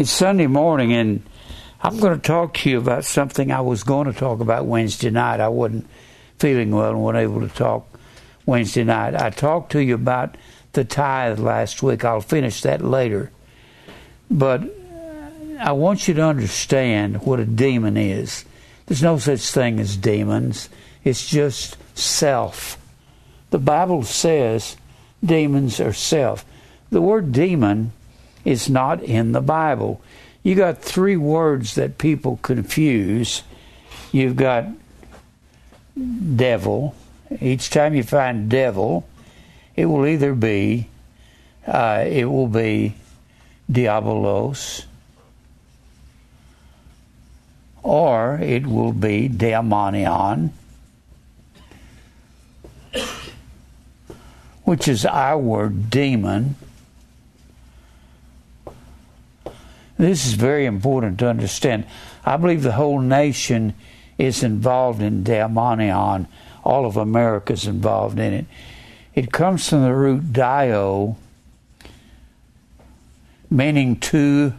It's Sunday morning, and I'm going to talk to you about something I was going to talk about Wednesday night. I wasn't feeling well and wasn't able to talk Wednesday night. I talked to you about the tithe last week. I'll finish that later. But uh, I want you to understand what a demon is. There's no such thing as demons, it's just self. The Bible says demons are self. The word demon is not in the Bible. You got three words that people confuse. You've got devil. Each time you find devil, it will either be uh, it will be diabolos or it will be daemonion which is our word demon this is very important to understand. I believe the whole nation is involved in daemonion all of america is involved in it. It comes from the root dio meaning to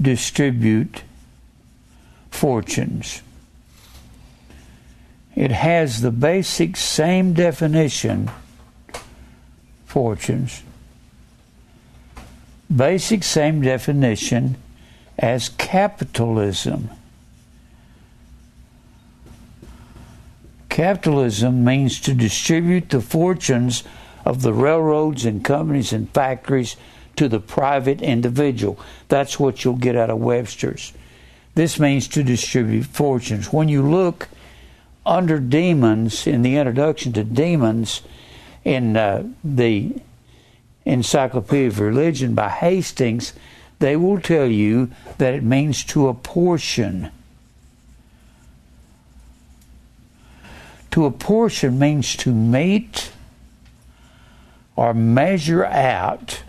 distribute fortunes. It has the basic same definition, fortunes, basic same definition as capitalism. Capitalism means to distribute the fortunes of the railroads and companies and factories to the private individual. That's what you'll get out of Webster's. This means to distribute fortunes. When you look under demons in the introduction to demons in uh, the Encyclopedia of Religion by Hastings, they will tell you that it means to apportion. To apportion means to meet or measure out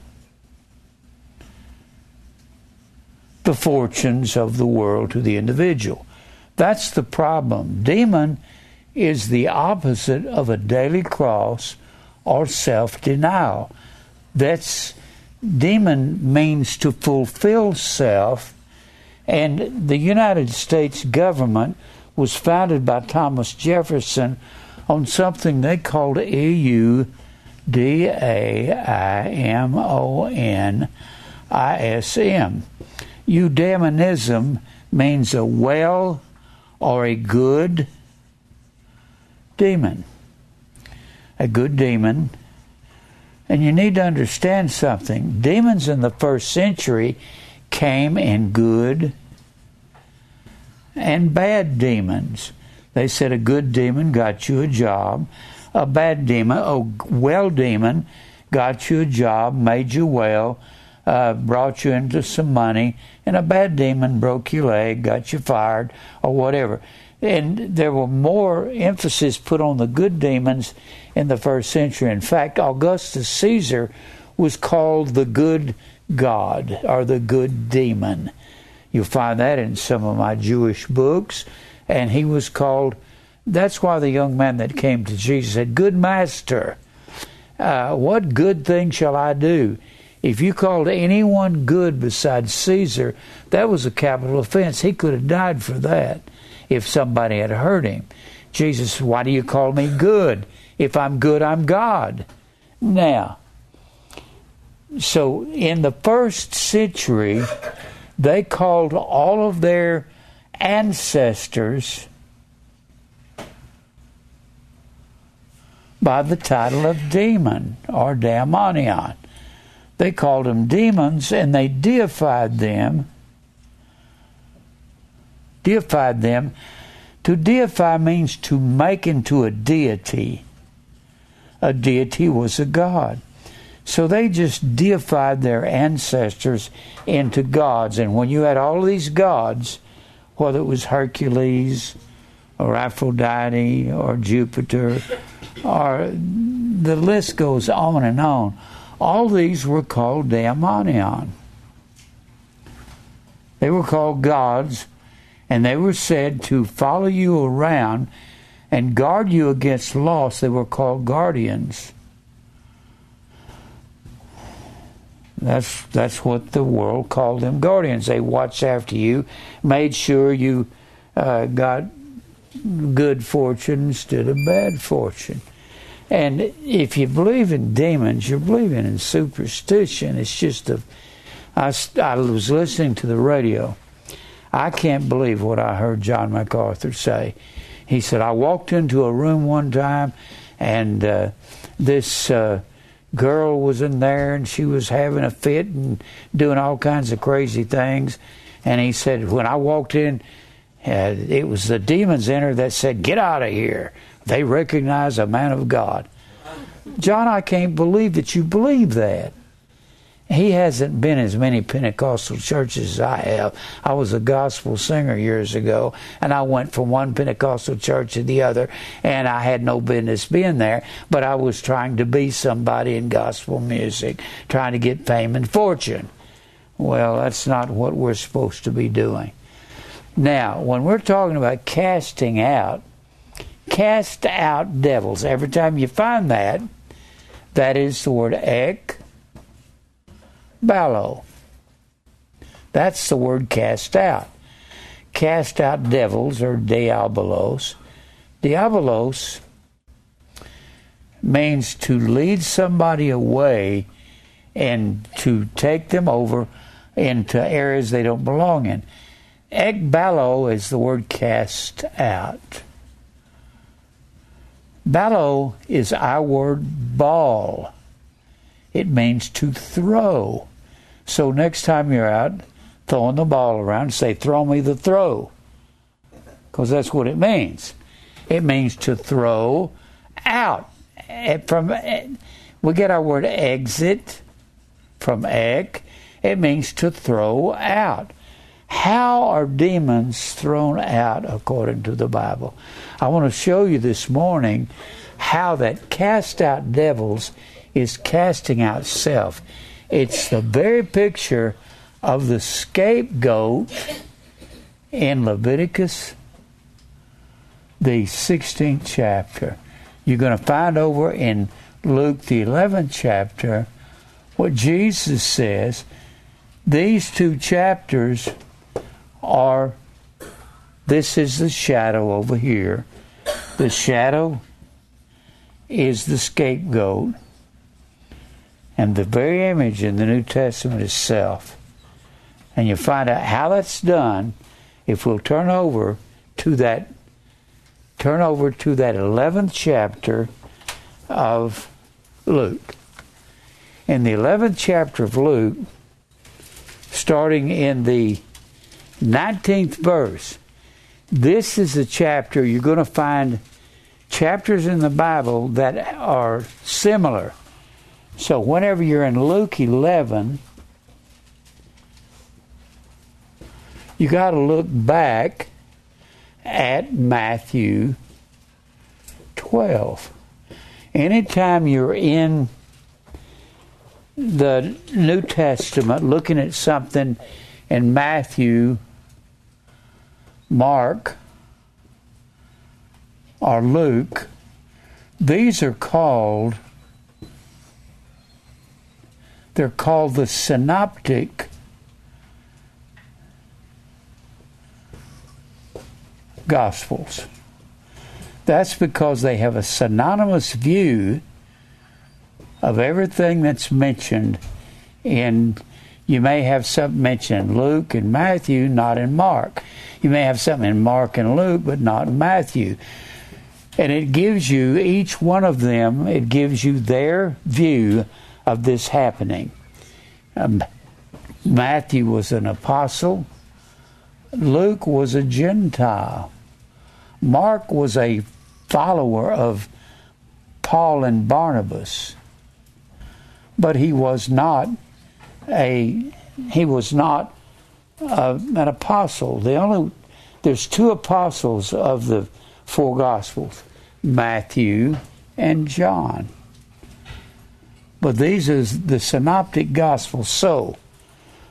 the fortunes of the world to the individual. That's the problem. Demon is the opposite of a daily cross or self denial. That's demon means to fulfill self, and the United States government was founded by Thomas Jefferson on something they called E U D A I M O N I S M. Eudaimonism means a well or a good demon. A good demon. And you need to understand something. Demons in the first century came in good and bad demons. They said a good demon got you a job, a bad demon, a well demon got you a job, made you well, uh, brought you into some money, and a bad demon broke your leg, got you fired, or whatever. And there were more emphasis put on the good demons in the first century. In fact, Augustus Caesar was called the good God or the good demon. You'll find that in some of my Jewish books. And he was called, that's why the young man that came to Jesus said, Good master, uh, what good thing shall I do? If you called anyone good besides Caesar, that was a capital offense. He could have died for that if somebody had hurt him. Jesus, why do you call me good? If I'm good, I'm God. Now, so in the first century, they called all of their ancestors by the title of demon or daemonion. They called them demons and they deified them. Deified them. To deify means to make into a deity. A deity was a god. So they just deified their ancestors into gods. And when you had all these gods, whether it was Hercules or Aphrodite or Jupiter, or the list goes on and on all these were called daemonion. They were called gods, and they were said to follow you around and guard you against loss. They were called guardians. That's that's what the world called them guardians. They watched after you, made sure you uh, got good fortune instead of bad fortune. And if you believe in demons, you're believing in superstition. It's just a. I, I was listening to the radio. I can't believe what I heard John MacArthur say. He said, I walked into a room one time and uh, this uh, girl was in there and she was having a fit and doing all kinds of crazy things. And he said, when I walked in, uh, it was the demons in her that said, Get out of here. They recognize a man of God. John, I can't believe that you believe that. He hasn't been as many Pentecostal churches as I have. I was a gospel singer years ago, and I went from one Pentecostal church to the other, and I had no business being there, but I was trying to be somebody in gospel music, trying to get fame and fortune. Well, that's not what we're supposed to be doing. Now, when we're talking about casting out, cast out devils, every time you find that, that is the word ek, ballo. That's the word cast out. Cast out devils or diabolos. Diabolos means to lead somebody away and to take them over into areas they don't belong in. Ekballo is the word cast out. Balo is our word ball. It means to throw. So next time you're out throwing the ball around, say, throw me the throw. Because that's what it means. It means to throw out. Eh, from eh, We get our word exit from ek. It means to throw out. How are demons thrown out according to the Bible? I want to show you this morning how that cast out devils is casting out self. It's the very picture of the scapegoat in Leviticus, the 16th chapter. You're going to find over in Luke, the 11th chapter, what Jesus says. These two chapters are, this is the shadow over here. The shadow is the scapegoat. And the very image in the New Testament itself. And you find out how that's done if we'll turn over to that turn over to that 11th chapter of Luke. In the 11th chapter of Luke, starting in the 19th verse, this is a chapter you're going to find chapters in the Bible that are similar so whenever you're in Luke 11, you got to look back at Matthew 12. Anytime you're in the New Testament looking at something in Matthew, Mark, or Luke, these are called they're called the synoptic gospels. That's because they have a synonymous view of everything that's mentioned in you may have something mentioned in Luke and Matthew, not in Mark. You may have something in Mark and Luke, but not in Matthew. And it gives you, each one of them, it gives you their view of this happening. Um, Matthew was an apostle, Luke was a Gentile, Mark was a follower of Paul and Barnabas, but he was not a he was not uh, an apostle. The only there's two apostles of the four gospels, Matthew and John. But these are the synoptic gospels. So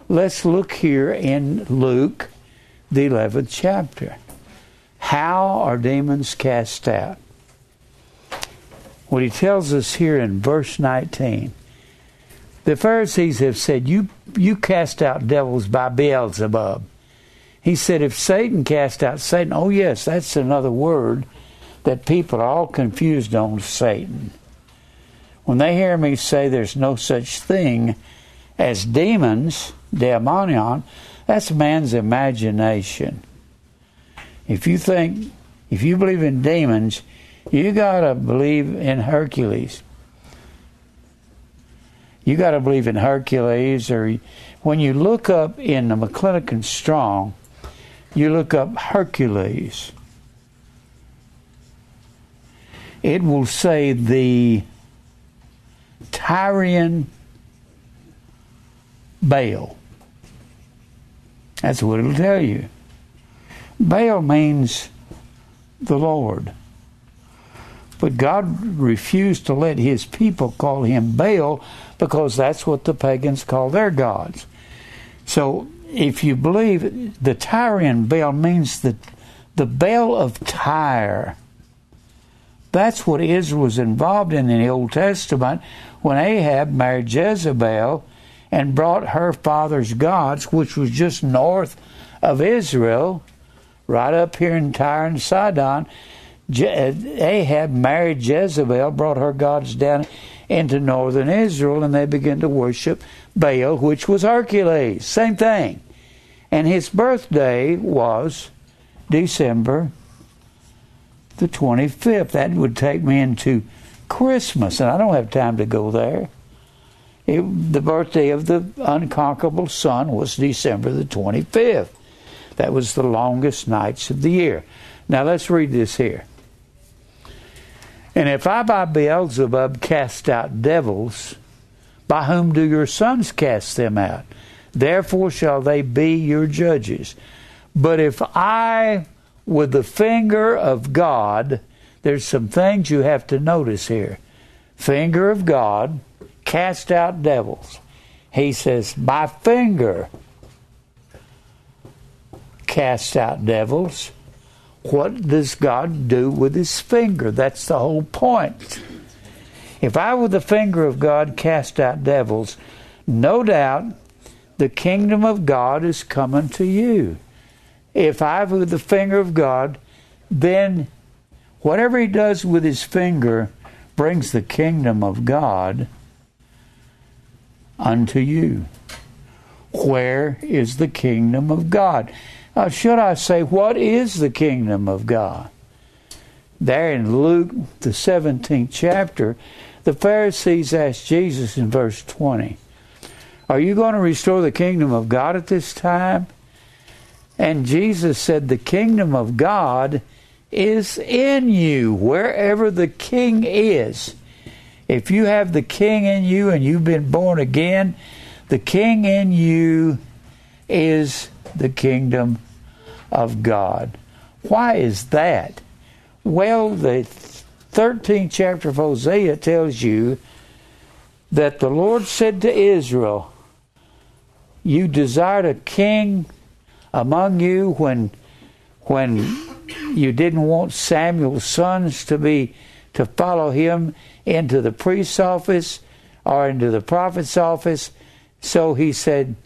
let's look here in Luke, the 11th chapter. How are demons cast out? What he tells us here in verse 19 The Pharisees have said, You you cast out devils by Beelzebub. He said, if Satan cast out Satan, oh yes, that's another word that people are all confused on Satan. When they hear me say there's no such thing as demons, daemonion, that's man's imagination. If you think, if you believe in demons, you got to believe in Hercules. You got to believe in Hercules, or when you look up in the McClintock Strong, you look up Hercules, it will say the Tyrian Baal. That's what it'll tell you. Baal means the Lord. But God refused to let his people call him Baal because that's what the pagans call their gods. So if you believe the Tyrian Baal means the the Baal of Tyre. That's what Israel was involved in in the Old Testament when Ahab married Jezebel and brought her father's gods, which was just north of Israel, right up here in Tyre and Sidon. Uh, Ahab married Jezebel, brought her gods down into northern Israel, and they began to worship Baal, which was Hercules. Same thing. And his birthday was December the 25th. That would take me into Christmas, and I don't have time to go there. It, the birthday of the unconquerable sun was December the 25th. That was the longest nights of the year. Now let's read this here. And if I by Beelzebub cast out devils, by whom do your sons cast them out? Therefore shall they be your judges. But if I, with the finger of God, there's some things you have to notice here. Finger of God, cast out devils. He says, by finger, cast out devils. What does God do with his finger? That's the whole point. If I, with the finger of God, cast out devils, no doubt the kingdom of God is coming to you. If I, with the finger of God, then whatever he does with his finger brings the kingdom of God unto you. Where is the kingdom of God? Uh, should I say, what is the kingdom of God? There in Luke, the 17th chapter, the Pharisees asked Jesus in verse 20, Are you going to restore the kingdom of God at this time? And Jesus said, The kingdom of God is in you, wherever the king is. If you have the king in you and you've been born again, the king in you is the kingdom of God. Why is that? Well, the 13th chapter of Hosea tells you that the Lord said to Israel, You desired a king among you when when you didn't want Samuel's sons to be to follow him into the priest's office or into the prophet's office. So he said,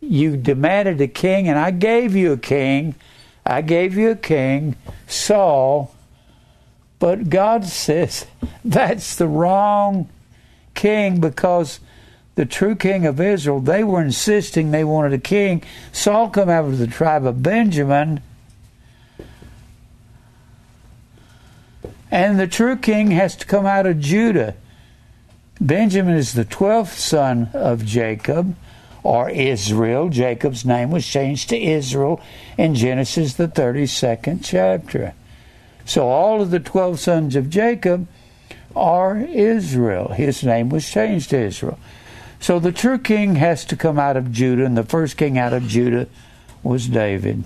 You demanded a king, and I gave you a king. I gave you a king, Saul. But God says that's the wrong king because the true king of Israel, they were insisting they wanted a king. Saul come out of the tribe of Benjamin. And the true king has to come out of Judah. Benjamin is the 12th son of Jacob or Israel. Jacob's name was changed to Israel in Genesis, the 32nd chapter. So all of the 12 sons of Jacob are Israel. His name was changed to Israel. So the true king has to come out of Judah, and the first king out of Judah was David.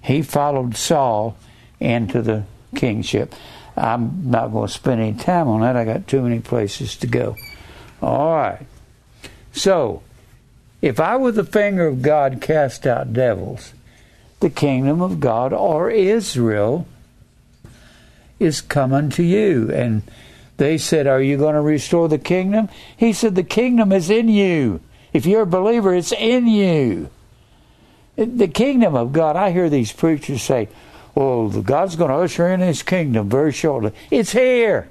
He followed Saul into the kingship. I'm not going to spend any time on that. I got too many places to go. All right. So, if I with the finger of God cast out devils, the kingdom of God or Israel is coming to you. And They said, Are you going to restore the kingdom? He said, The kingdom is in you. If you're a believer, it's in you. The kingdom of God, I hear these preachers say, Well, God's going to usher in his kingdom very shortly. It's here.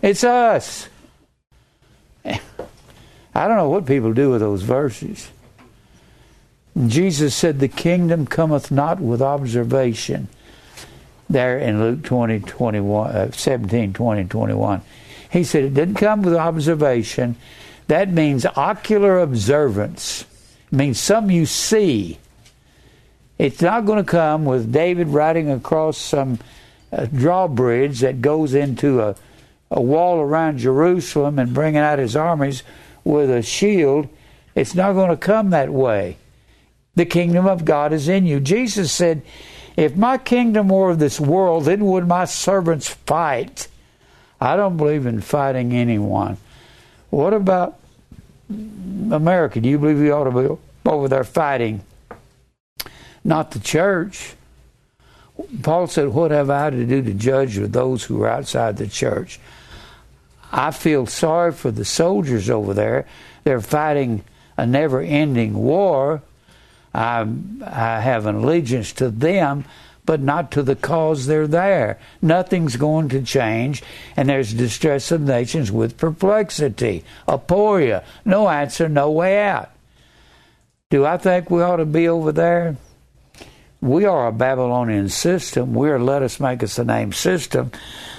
It's us. I don't know what people do with those verses. Jesus said, The kingdom cometh not with observation. There in Luke 20, 21, uh, 17, 20, 21. He said, It didn't come with observation. That means ocular observance. It means something you see. It's not going to come with David riding across some uh, drawbridge that goes into a, a wall around Jerusalem and bringing out his armies with a shield. It's not going to come that way. The kingdom of God is in you. Jesus said, If my kingdom were of this world, then would my servants fight. I don't believe in fighting anyone. What about America? Do you believe we ought to be over there fighting? Not the church. Paul said, What have I to do to judge with those who are outside the church? I feel sorry for the soldiers over there. They're fighting a never ending war. I, I have an allegiance to them, but not to the cause they're there. Nothing's going to change, and there's distress of nations with perplexity, aporia, no answer, no way out. Do I think we ought to be over there? We are a Babylonian system. We're let us make us a name system.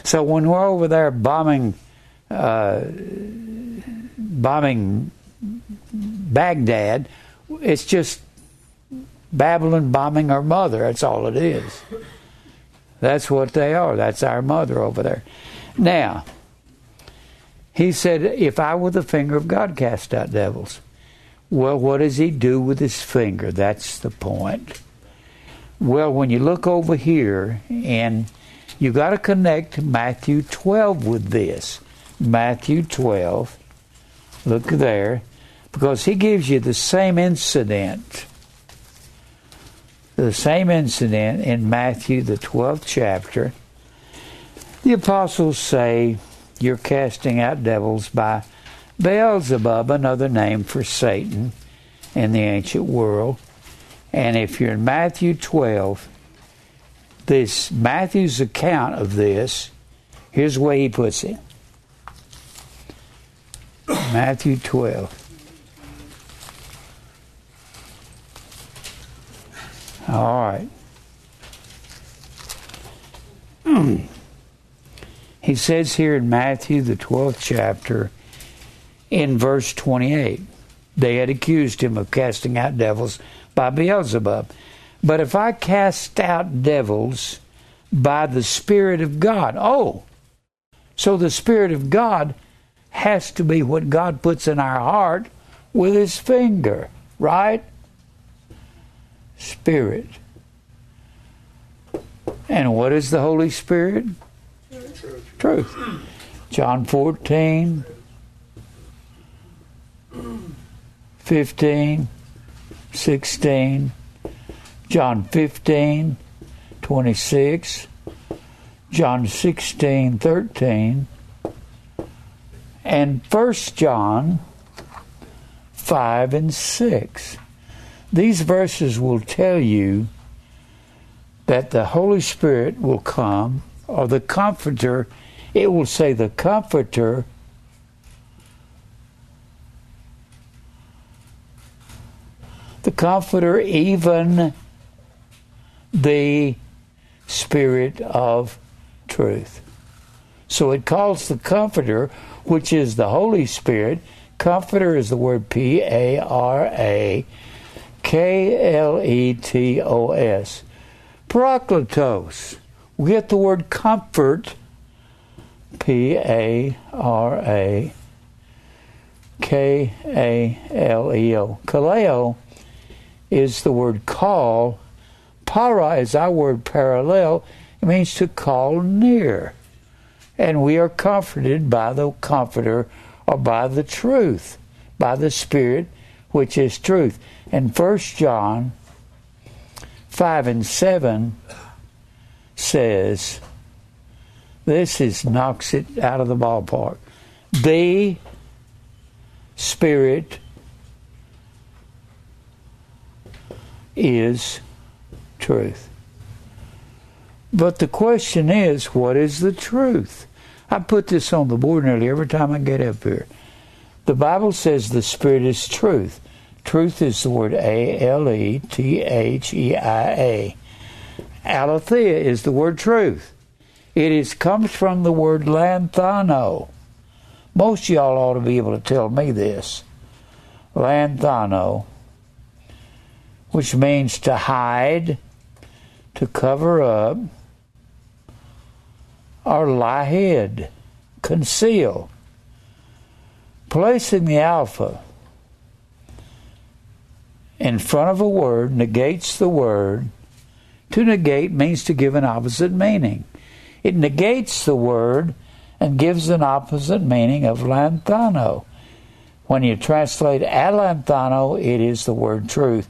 So when we're over there bombing uh, bombing Baghdad. It's just Babylon bombing our mother. That's all it is. That's what they are. That's our mother over there. Now, he said, If I were the finger of God cast out devils. Well, what does he do with his finger? That's the point. Well, when you look over here, and you got to connect Matthew 12 with this. Matthew 12. Look there. Because he gives you the same incident. The same incident in Matthew, the 12th chapter. The apostles say, You're casting out devils by Beelzebub, another name for Satan in the ancient world. And if you're in Matthew 12, this Matthew's account of this, here's the way he puts it. Matthew 12. All right. Hmm. he says here in Matthew, the 12th chapter, in verse 28, they had accused him of casting out devils by Beelzebub. But if I cast out devils by the Spirit of God, oh, so the Spirit of God has to be what God puts in our heart with His finger, right? Spirit. And what is the Holy Spirit? Truth. Truth. John 14, 15, 16, John 15, 26, John 16, 13, and 1 John 5 and 6. These verses will tell you that the Holy Spirit will come, or the Comforter, it will say the Comforter. Comforter, even the Spirit of truth. So it calls the Comforter which is the Holy Spirit. Comforter is the word P A R A K L E T O S. Parakletos. We get the word comfort, P A R A K A L E O. Kaleo is the word call. Para is our word parallel. It means to call near and we are comforted by the Comforter or by the truth, by the Spirit, which is truth. And First John 5 and 7 says, This is knocks it out of the ballpark. The Spirit is truth. But the question is, what is the truth? I put this on the board nearly every time I get up here. The Bible says the Spirit is truth. Truth is the word A L E T H E I A. Aletheia is the word truth. It is comes from the word lanthano. Most y'all ought to be able to tell me this. Lanthano, which means to hide, to cover up, or lie hid, conceal. Placing the alpha in front of a word negates the word. To negate means to give an opposite meaning. It negates the word and gives an opposite meaning of lanthano. When you translate alanthano, it is the word truth.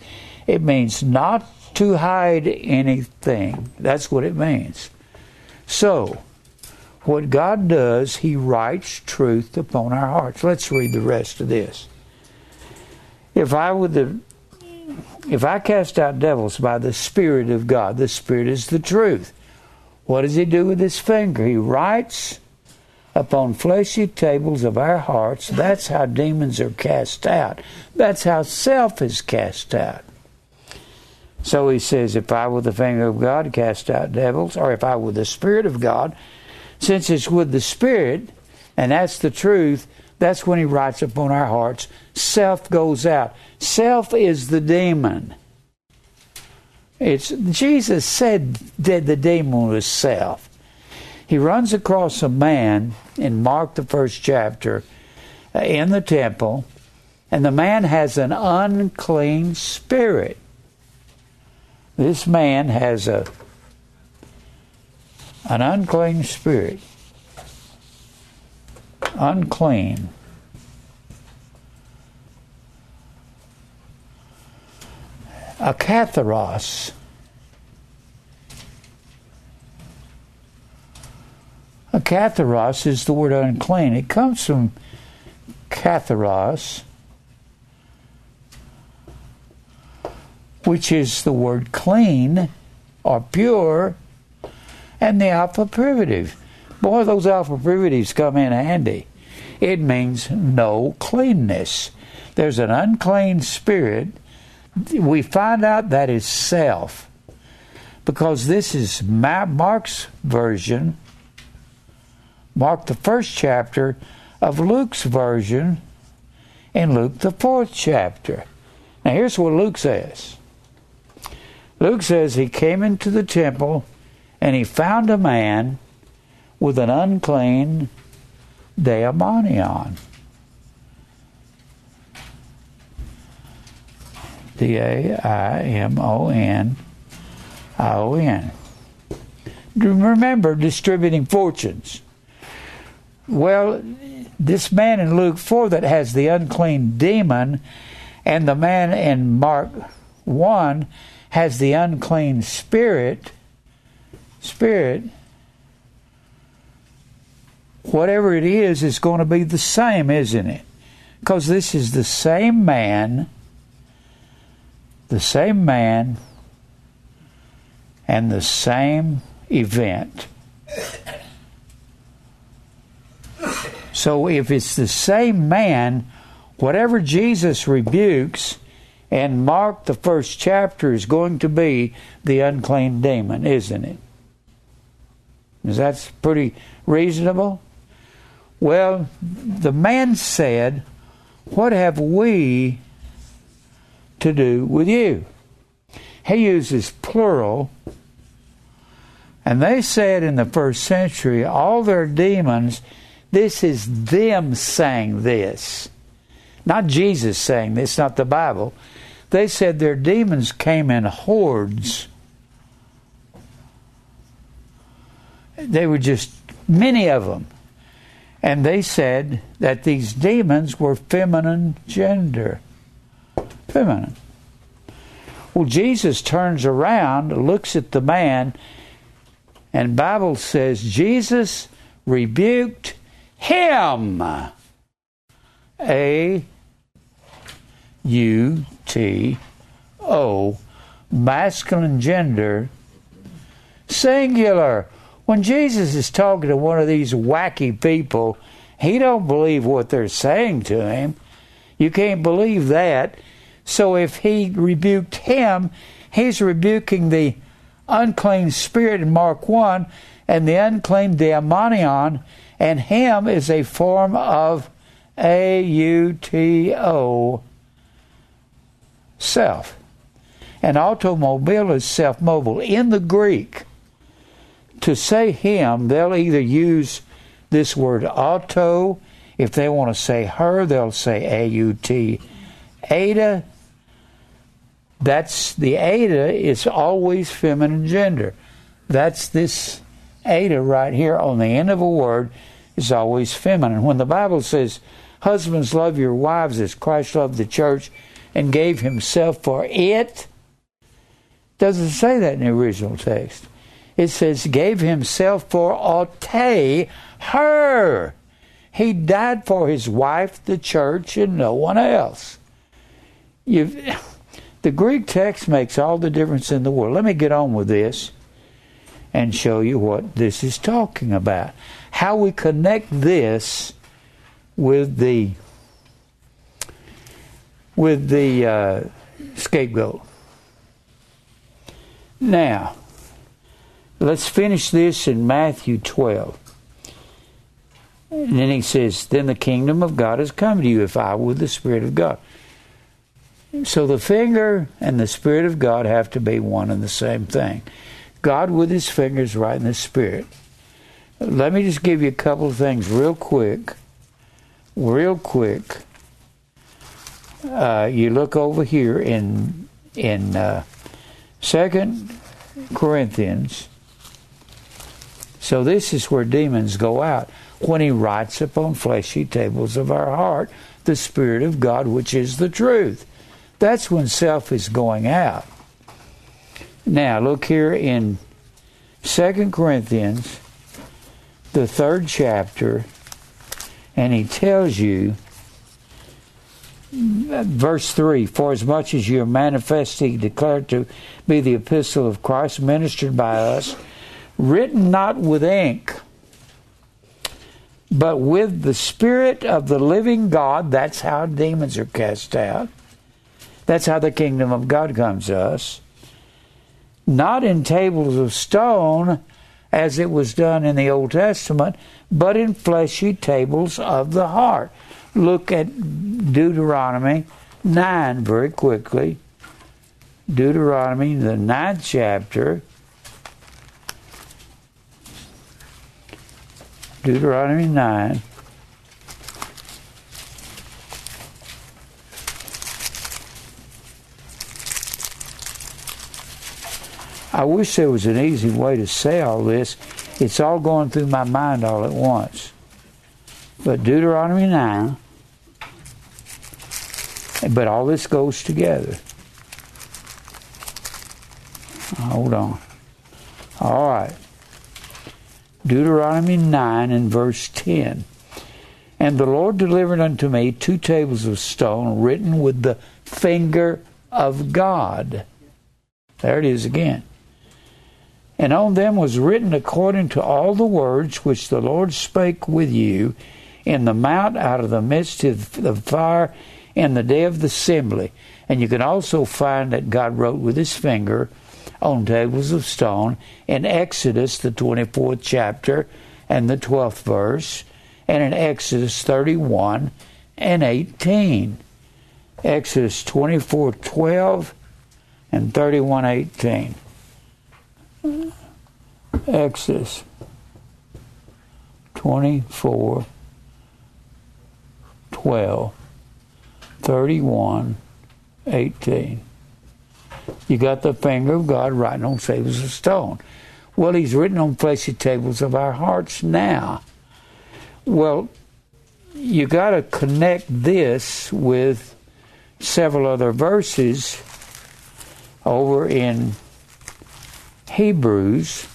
It means not to hide anything. That's what it means. So, what God does, He writes truth upon our hearts. Let's read the rest of this. If I would the if I cast out devils by the Spirit of God, the Spirit is the truth. What does He do with His finger? He writes upon fleshy tables of our hearts. That's how demons are cast out. That's how self is cast out. So he says, if I with the finger of God cast out devils, or if I with the Spirit of God, since it's with the Spirit, and that's the truth, that's when he writes upon our hearts, self goes out. Self is the demon. It's Jesus said that the demon was self. He runs across a man in Mark the first chapter uh, in the temple, and the man has an unclean spirit. This man has a an unclean spirit unclean. A katharos. A katharos is the word unclean. It comes from katharos, which is the word clean or pure, and the alpha privative. Boy, those alpha primitives come in handy. It means no cleanness. There's an unclean spirit. We find out that is self because this is Mark's version, Mark the first chapter of Luke's version in Luke the fourth chapter. Now, here's what Luke says Luke says he came into the temple and he found a man with an unclean daimonion. D A I M O N I O N. Remember distributing fortunes. Well, this man in Luke 4 that has the unclean demon, and the man in Mark 1 has the unclean spirit, spirit, whatever it is, is going to be the same, isn't it? Because this is the same man, the same man, and the same event. So if it's the same man, whatever Jesus rebukes and Mark, the first chapter, is going to be the unclean demon, isn't it? Is that pretty reasonable? Well, the man said, What have we to do with you? He uses plural. And they said in the first century, all their demons, this is them saying this. Not Jesus saying this, not the Bible. They said their demons came in hordes. They were just many of them. And they said that these demons were feminine gender. Feminine. Well, Jesus turns around, looks at the man, And Bible says Jesus rebuked him. A U T O masculine gender singular. When Jesus is talking to one of these wacky people, he don't believe what they're saying to him. You can't believe that. So if he rebuked him, he's rebuking the unclean spirit in Mark 1 and the unclean daimonion, and him is a form of A U T O, self. An automobile is self mobile. In the Greek, to say him, they'll either use this word auto. If they want to say her, they'll say A U T. eta, that's the eta is always feminine gender. That's this eta right here on the end of a word is always feminine. When the Bible says, Husbands, love your wives as Christ loved the church and gave himself for it, doesn't say that in the original text. It says, gave himself for aute, her. He died for his wife, the church, and no one else. You've, the Greek text makes all the difference in the world. Let me get on with this and show you what this is talking about. How we connect this with the with the uh, scapegoat. Now, let's finish this in Matthew 12. And then he says, Then the kingdom of God has come to you if I with the Spirit of God. So the finger and the Spirit of God have to be one and the same thing. God with his fingers right in the Spirit. Let me just give you a couple of things real quick. Real quick. Uh, you look over here in in uh, Second Corinthians. So this is where demons go out when he writes upon fleshy tables of our heart the Spirit of God, which is the truth. That's when self is going out. Now look here in Second Corinthians, the third chapter, and he tells you verse 3 For as much as you are manifestly declared to be the epistle of Christ, ministered by us, written not with ink, but with the Spirit of the living God. That's how demons are cast out. That's how the kingdom of God comes to us. Not in tables of stone, as it was done in the Old Testament, but in fleshy tables of the heart look at Deuteronomy 9 very quickly. Deuteronomy, the ninth chapter. Deuteronomy 9. I wish there was an easy way to say all this. It's all going through my mind all at once. But Deuteronomy 9, but all this goes together. Hold on. All right. Deuteronomy 9 and verse 10. And the Lord delivered unto me two tables of stone written with the finger of God. There it is again. And on them was written according to all the words which the Lord spake with you in the mount out of the midst of the fire in the day of the assembly. And you can also find that God wrote with his finger on tables of stone in Exodus, the 24th chapter and the 12th verse, and in Exodus 31 and 18. Exodus 24 12 and 31 18. Exodus 24 12, 31, 18. You got the finger of God writing on tables of stone. Well, He's written on fleshy tables of our hearts now. Well, you got to connect this with several other verses over in Hebrews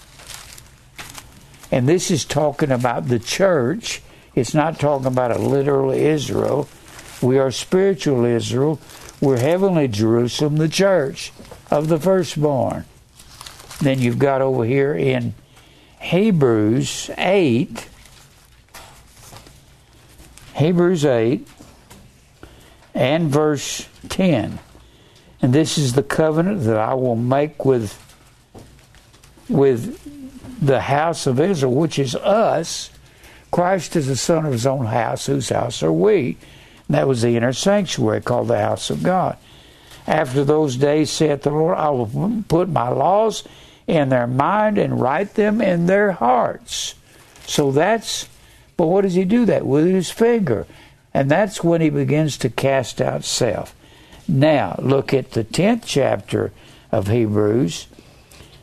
And this is talking about the church. It's not talking about a literal Israel. We are spiritual Israel. We're heavenly Jerusalem, the church of the firstborn. Then you've got over here in Hebrews 8. Hebrews 8 and verse 10. And this is the covenant that I will make with with the house of Israel, which is us. Christ is the son of his own house, whose house are we? And that was the inner sanctuary called the house of God. After those days, saith the Lord, I will put my laws in their mind and write them in their hearts. So that's, but what does he do that? With his finger. And that's when he begins to cast out self. Now, look at the 10th chapter of Hebrews.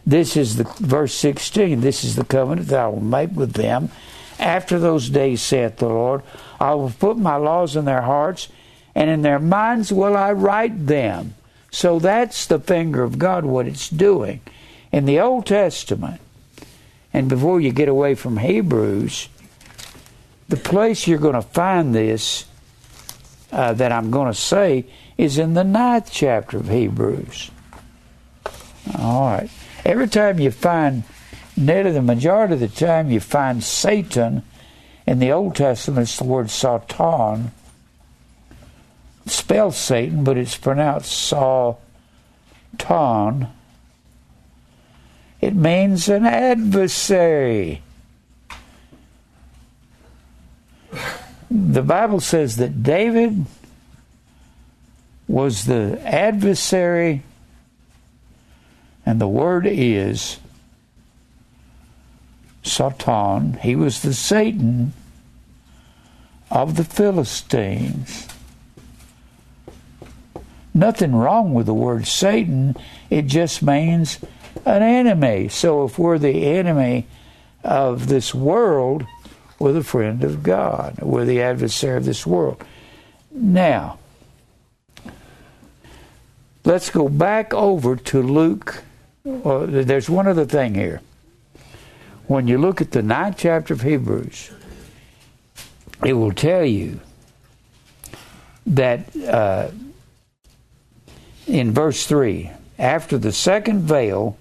This is the verse 16. This is the covenant that I will make with them. After those days, saith the Lord, I will put my laws in their hearts, and in their minds will I write them. So that's the finger of God, what it's doing. In the Old Testament, and before you get away from Hebrews, the place you're going to find this uh, that I'm going to say is in the ninth chapter of Hebrews. All right. Every time you find, nearly the majority of the time you find Satan in the Old Testament, it's the word Satan. spelled Satan, but it's pronounced Satan. It means an adversary. The Bible says that David was the adversary, and the word is Satan. He was the Satan of the Philistines. Nothing wrong with the word Satan, it just means an enemy. So if we're the enemy of this world, we're the friend of God. We're the adversary of this world. Now, let's go back over to Luke. Well, there's one other thing here. When you look at the ninth chapter of Hebrews, it will tell you that uh, in verse 3 after the second veil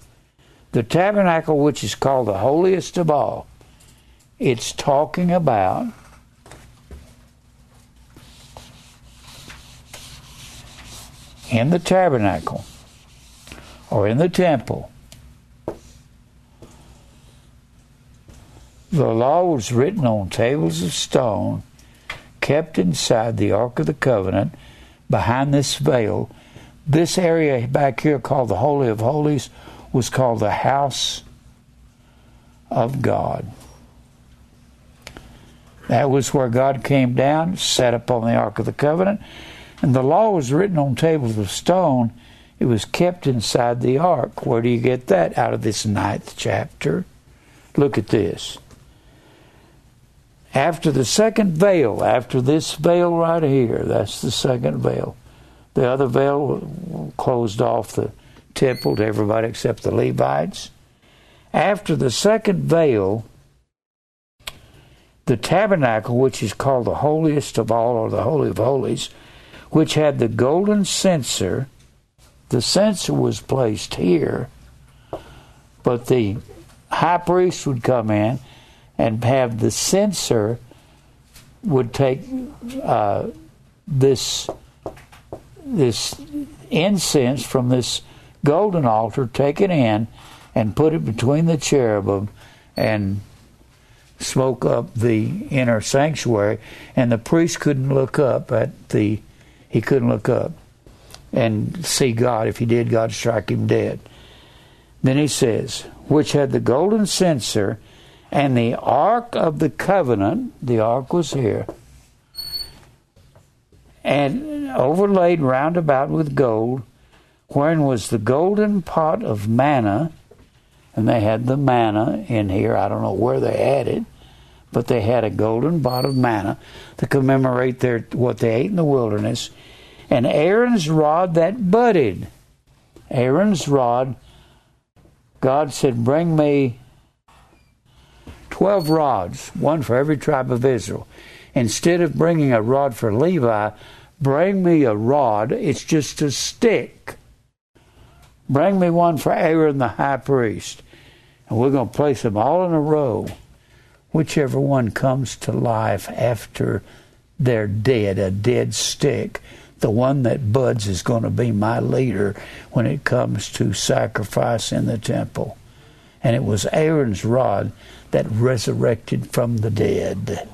the tabernacle, which is called the holiest of all, it's talking about in the tabernacle or in the temple. The law was written on tables of stone, kept inside the Ark of the Covenant, behind this veil. This area back here, called the Holy of Holies, was called the house of God. That was where God came down, sat upon the Ark of the Covenant, and the law was written on tables of stone. It was kept inside the ark. Where do you get that? Out of this ninth chapter. Look at this. After the second veil, after this veil right here, that's the second veil. The other veil closed off the temple to everybody except the Levites. After the second veil, the tabernacle, which is called the holiest of all, or the Holy of Holies, which had the golden censer, the censer was placed here, but the high priest would come in and have the censer would take uh, this this incense from this golden altar, take it in, and put it between the cherubim and smoke up the inner sanctuary. And the priest couldn't look up at the, he couldn't look up and see God. If he did, God strike him dead. Then he says, which had the golden censer and the ark of the covenant, the ark was here, and overlaid round about with gold, wherein was the golden pot of manna, and they had the manna in here. I don't know where they had it, but they had a golden pot of manna to commemorate their what they ate in the wilderness, and Aaron's rod that budded. Aaron's rod. God said, "Bring me 12 rods, one for every tribe of Israel. Instead of bringing a rod for Levi, bring me a rod. It's just a stick. Bring me one for Aaron the high priest. And we're going to place them all in a row. Whichever one comes to life after they're dead, a dead stick, the one that buds is going to be my leader when it comes to sacrifice in the temple. And it was Aaron's rod that resurrected from the dead.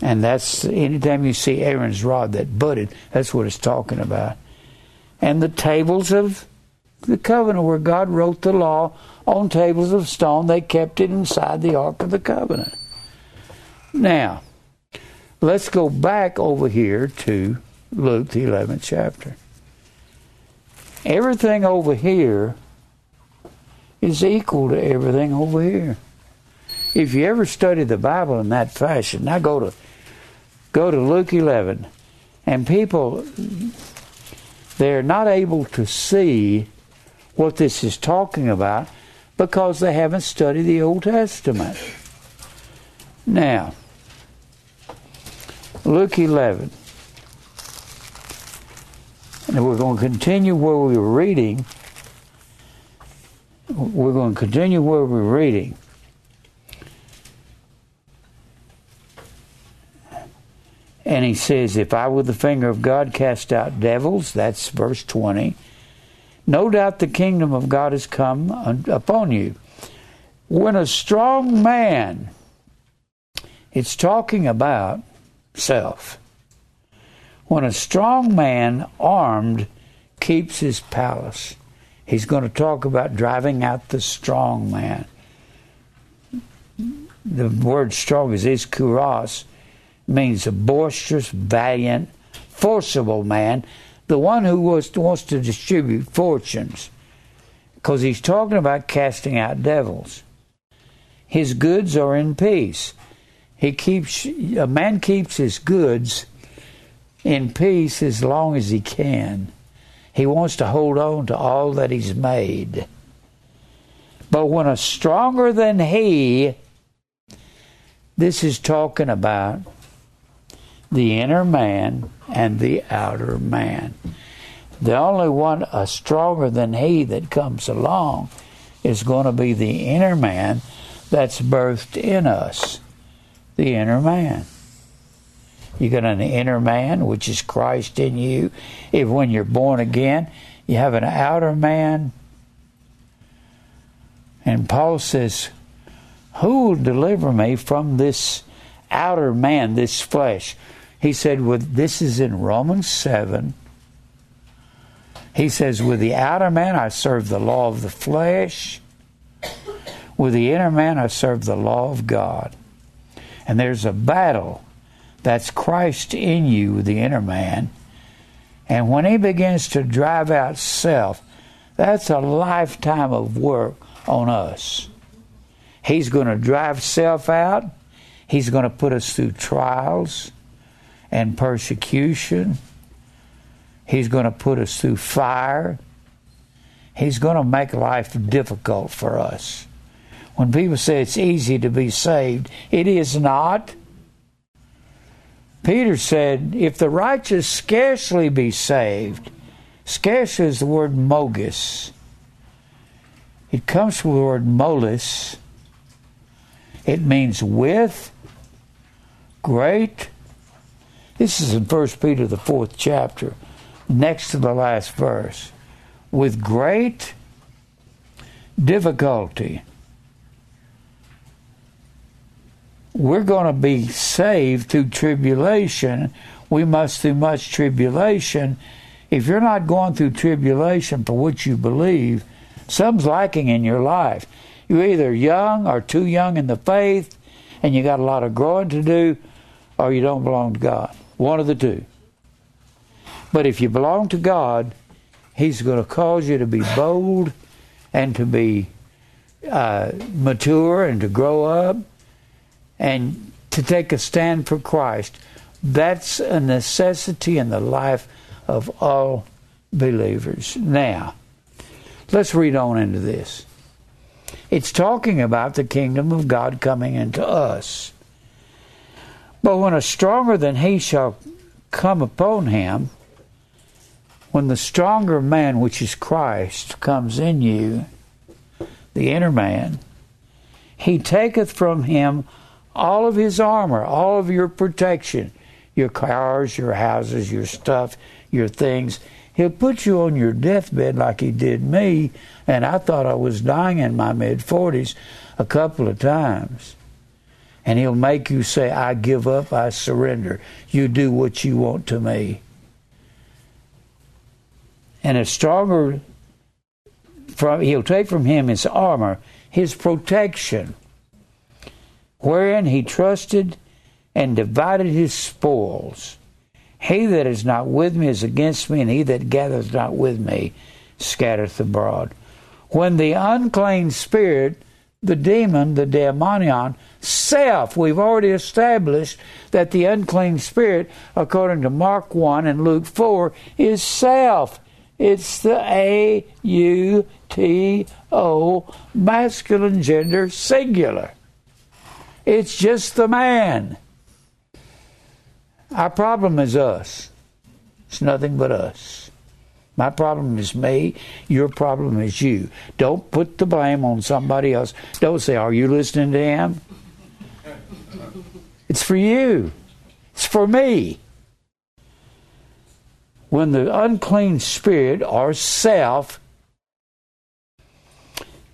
And that's anytime you see Aaron's rod that budded, that's what it's talking about. And the tables of the covenant where God wrote the law on tables of stone, they kept it inside the Ark of the Covenant. Now, let's go back over here to Luke, the 11th chapter. Everything over here is equal to everything over here. If you ever study the Bible in that fashion, now go to go to Luke 11, and people they're not able to see what this is talking about because they haven't studied the Old Testament. Now, Luke 11. And we're going to continue where we were reading. We're going to continue where we were reading. And he says, If I with the finger of God cast out devils, that's verse 20, no doubt the kingdom of God has come upon you. When a strong man, it's talking about self. When a strong man, armed, keeps his palace, he's going to talk about driving out the strong man. The word strong is ischouros, means a boisterous, valiant, forcible man, the one who was, wants to distribute fortunes, because he's talking about casting out devils. His goods are in peace. He keeps a man keeps his goods in peace as long as he can. He wants to hold on to all that he's made. But when a stronger than he, this is talking about the inner man and the outer man. The only one a stronger than he that comes along is going to be the inner man that's birthed in us. The inner man. You got an inner man, which is Christ in you. If when you're born again, you have an outer man. And Paul says, Who will deliver me from this outer man, this flesh? He said, with this is in Romans 7. He says, With the outer man I serve the law of the flesh. With the inner man I serve the law of God. And there's a battle that's Christ in you, the inner man. And when he begins to drive out self, that's a lifetime of work on us. He's going to drive self out. He's going to put us through trials and persecution. He's going to put us through fire. He's going to make life difficult for us. When people say it's easy to be saved, it is not. Peter said, If the righteous scarcely be saved, scarcely is the word mogis. It comes from the word molus. It means with, great. This is in 1 Peter, the fourth chapter, next to the last verse. With great difficulty we're going to be saved through tribulation. We must through much tribulation. If you're not going through tribulation for what you believe, something's lacking in your life. You're either young or too young in the faith, and you got a lot of growing to do, or you don't belong to God. One of the two. But if you belong to God, He's going to cause you to be bold and to be uh, mature and to grow up and to take a stand for Christ. That's a necessity in the life of all believers. Now, let's read on into this. It's talking about the kingdom of God coming into us. But when a stronger than he shall come upon him, when the stronger man, which is Christ, comes in you, the inner man, he taketh from him all of his armor, all of your protection, your cars, your houses, your stuff, your things. He'll put you on your deathbed like he did me, and I thought I was dying in my mid 40s a couple of times. And he'll make you say, I give up, I surrender. You do what you want to me. And a stronger from he'll take from him his armor, his protection, wherein he trusted and divided his spoils. He that is not with me is against me, and he that gathereth not with me scattereth abroad. When the unclean spirit, the demon, the daemonion, self, we've already established that the unclean spirit, according to Mark 1 and Luke 4, is self. It's the A U T O, masculine gender singular. It's just the man. Our problem is us. It's nothing but us. My problem is me. Your problem is you. Don't put the blame on somebody else. Don't say, Are you listening to him? It's for you. It's for me. When the unclean spirit or self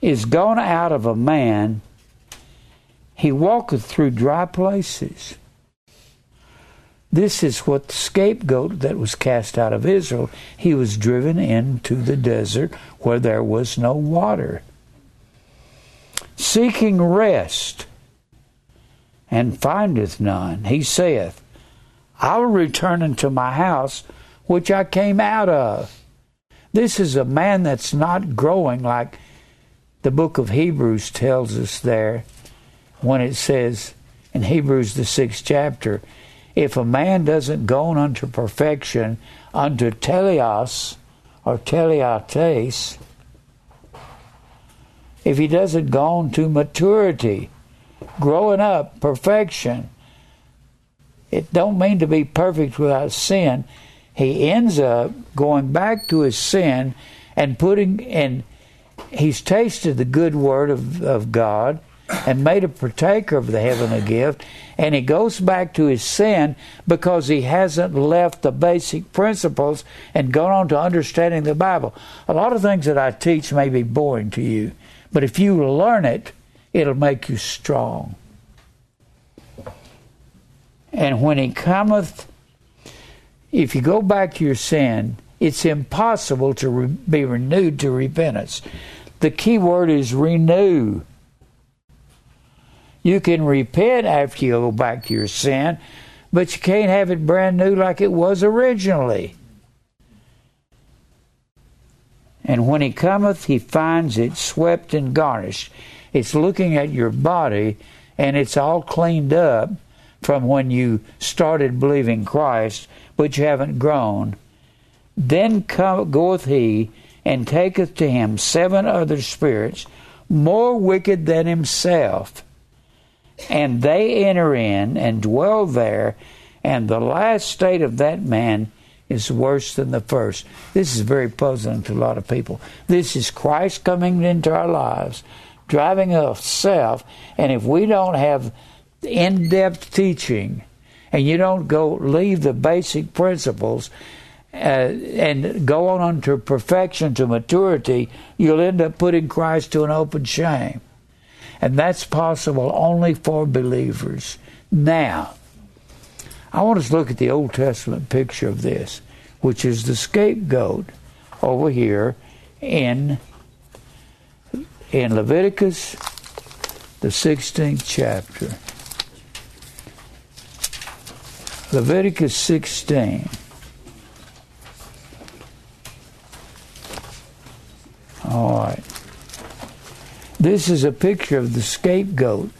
is gone out of a man, he walketh through dry places. This is what the scapegoat that was cast out of Israel. He was driven into the desert where there was no water, seeking rest, and findeth none. He saith, I will return into my house which I came out of. This is a man that's not growing like the book of Hebrews tells us there when it says in Hebrews, the sixth chapter, if a man doesn't go on unto perfection, unto teleos or teleates, if he doesn't go on to maturity, growing up, perfection, it don't mean to be perfect without sin. He ends up going back to his sin and putting and he's tasted the good word of, of God and made a partaker of the heavenly gift, and he goes back to his sin because he hasn't left the basic principles and gone on to understanding the Bible. A lot of things that I teach may be boring to you, but if you learn it, it'll make you strong. And when he cometh, if you go back to your sin, it's impossible to re- be renewed to repentance. The key word is renew. You can repent after you go back to your sin, but you can't have it brand new like it was originally. And when he cometh, he finds it swept and garnished. It's looking at your body, and it's all cleaned up from when you started believing Christ, but you haven't grown. Then come, goeth he and taketh to him seven other spirits more wicked than himself and they enter in and dwell there, and the last state of that man is worse than the first. This is very puzzling to a lot of people. This is Christ coming into our lives, driving us self, and if we don't have in depth teaching, and you don't go leave the basic principles, uh, and go on unto perfection to maturity, you'll end up putting Christ to an open shame. And that's possible only for believers. Now, I want us to look at the Old Testament picture of this, which is the scapegoat over here in in Leviticus the 16th chapter. Leviticus 16. All right. This is a picture of the scapegoat.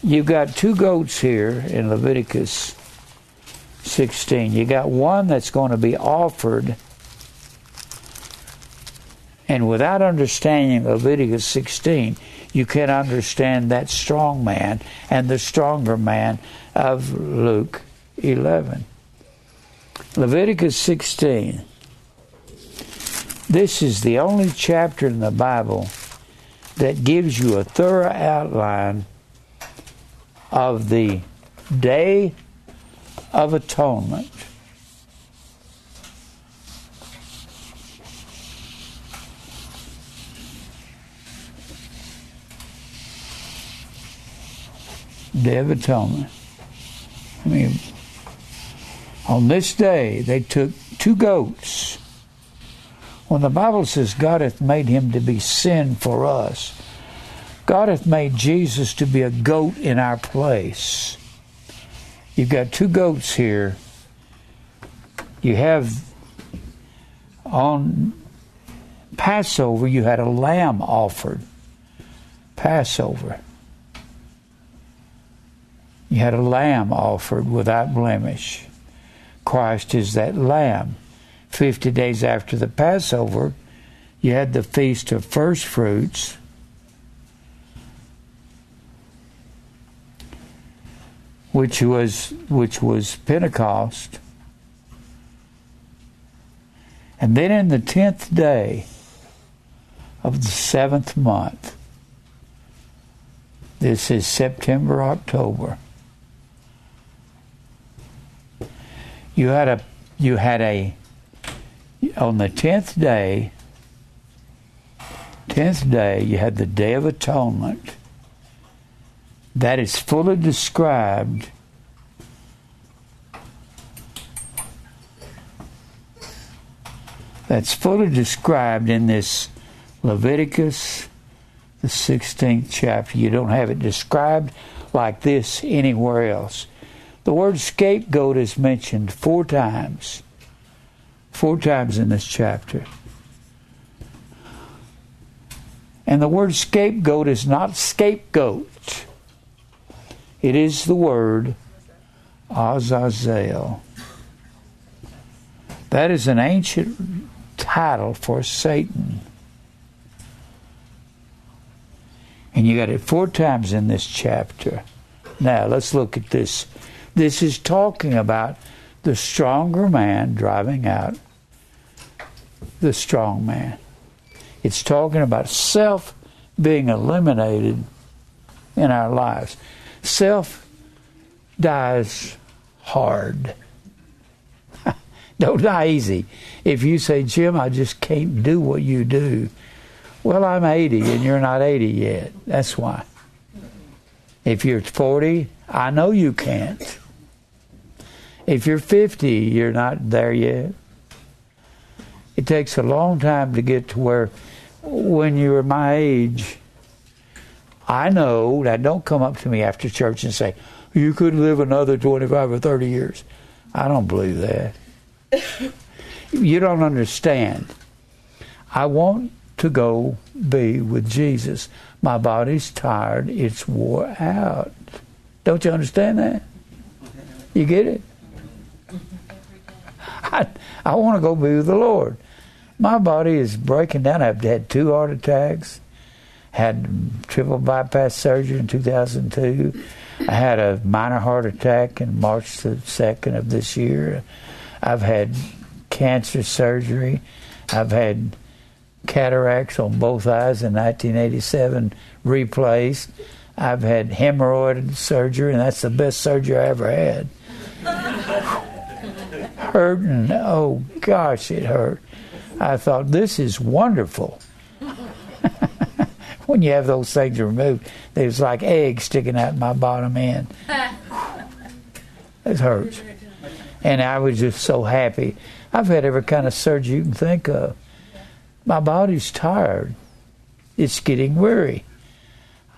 You've got two goats here in Leviticus 16. You got one that's going to be offered And without understanding Leviticus 16, you can't understand that strong man and the stronger man of Luke 11. Leviticus 16. This is the only chapter in the Bible that gives you a thorough outline of the Day of Atonement. Day of Atonement. I mean, on this day they took two goats. When the Bible says God hath made him to be sin for us, God hath made Jesus to be a goat in our place. You've got two goats here. You have on Passover, you had a lamb offered. Passover. You had a lamb offered without blemish. Christ is that lamb. Fifty days after the Passover, you had the Feast of First Fruits. Which was which was Pentecost. And then in the tenth day of the seventh month, this is September, October. You had a you had a on the tenth day tenth day you had the Day of Atonement. That is fully described that's fully described in this Leviticus, the 16th chapter. You don't have it described like this anywhere else. The word scapegoat is mentioned four times. Four times in this chapter. And the word scapegoat is not scapegoat, it is the word Azazel. That is an ancient title for Satan. And you got it four times in this chapter. Now, let's look at this. This is talking about the stronger man driving out the strong man. It's talking about self being eliminated in our lives. Self dies hard. Don't die easy. If you say, Jim, I just can't do what you do, well, I'm 80 and you're not 80 yet. That's why. If you're 40, I know you can't. If you're 50, you're not there yet. It takes a long time to get to where, when you're my age, I know that don't come up to me after church and say, you could live another 25 or 30 years. I don't believe that. you don't understand. I want to go be with Jesus. My body's tired, it's wore out. Don't you understand that? You get it? I, I want to go be with the Lord. My body is breaking down. I've had two heart attacks, had triple bypass surgery in 2002. I had a minor heart attack in March the 2nd of this year. I've had cancer surgery. I've had cataracts on both eyes in 1987 replaced. I've had hemorrhoid surgery, and that's the best surgery I ever had. Hurting, oh gosh, it hurt. I thought, this is wonderful. when you have those things removed, there's like eggs sticking out my bottom end. it hurts. And I was just so happy. I've had every kind of surgery you can think of. My body's tired. It's getting weary.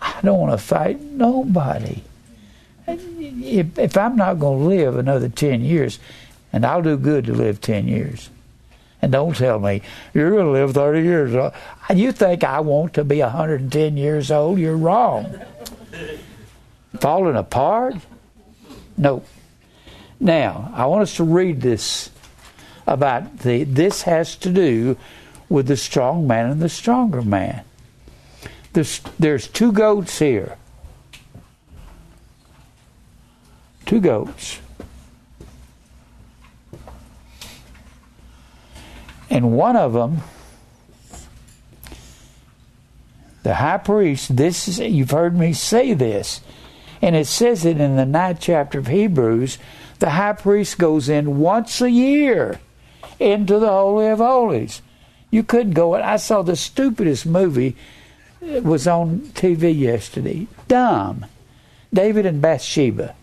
I don't want to fight nobody. If, if I'm not going to live another 10 years, and I'll do good to live 10 years. And don't tell me, you're going to live 30 years. Old. You think I want to be 110 years old? You're wrong. Falling apart? No. Now, I want us to read this about the, this has to do with the strong man and the stronger man. There's, there's two goats here. Two goats. And one of them, the high priest, this is, you've heard me say this, and it says it in the ninth chapter of Hebrews, the high priest goes in once a year into the Holy of Holies. You couldn't go in. I saw the stupidest movie. It was on TV yesterday. Dumb. David and Bathsheba.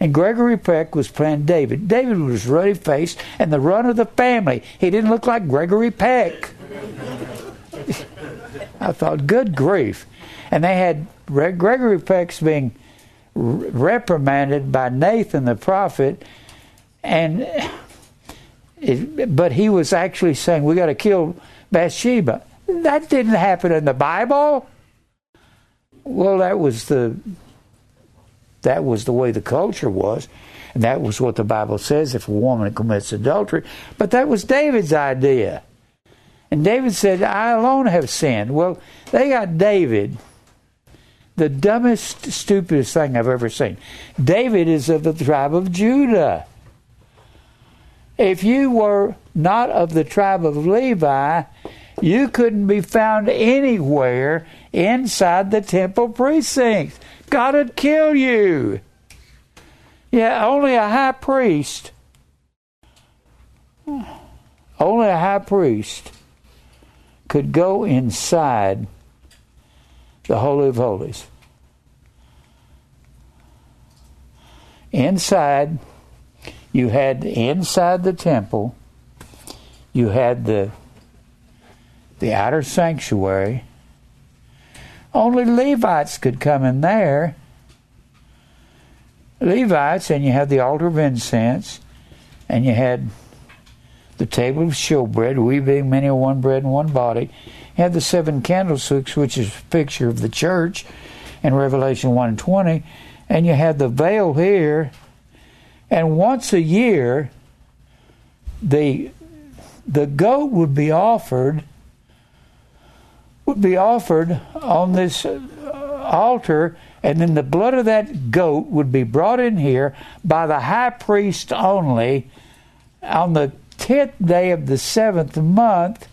And Gregory Peck was playing David. David was ruddy faced and the run of the family. He didn't look like Gregory Peck. I thought, good grief. And they had Gregory Peck's being reprimanded by Nathan the prophet, and it, but he was actually saying, "We got to kill Bathsheba." That didn't happen in the Bible. Well, that was the that was the way the culture was. And that was what the Bible says if a woman commits adultery. But that was David's idea. And David said, I alone have sinned. Well, they got David, the dumbest, stupidest thing I've ever seen. David is of the tribe of Judah. If you were not of the tribe of Levi, you couldn't be found anywhere inside the temple precincts. God would kill you. Yeah, only a high priest, hmm. only a high priest could go inside the Holy of Holies. Inside, you had inside the temple, you had the the outer sanctuary, only Levites could come in there. Levites, and you had the altar of incense, and you had the table of showbread, we being many of one bread and one body. You had the seven candlesticks, which is a picture of the church in Revelation 1 and 20. And you had the veil here. And once a year, the the goat would be offered would be offered on this uh, altar, and then the blood of that goat would be brought in here by the high priest only on the tenth day of the seventh month,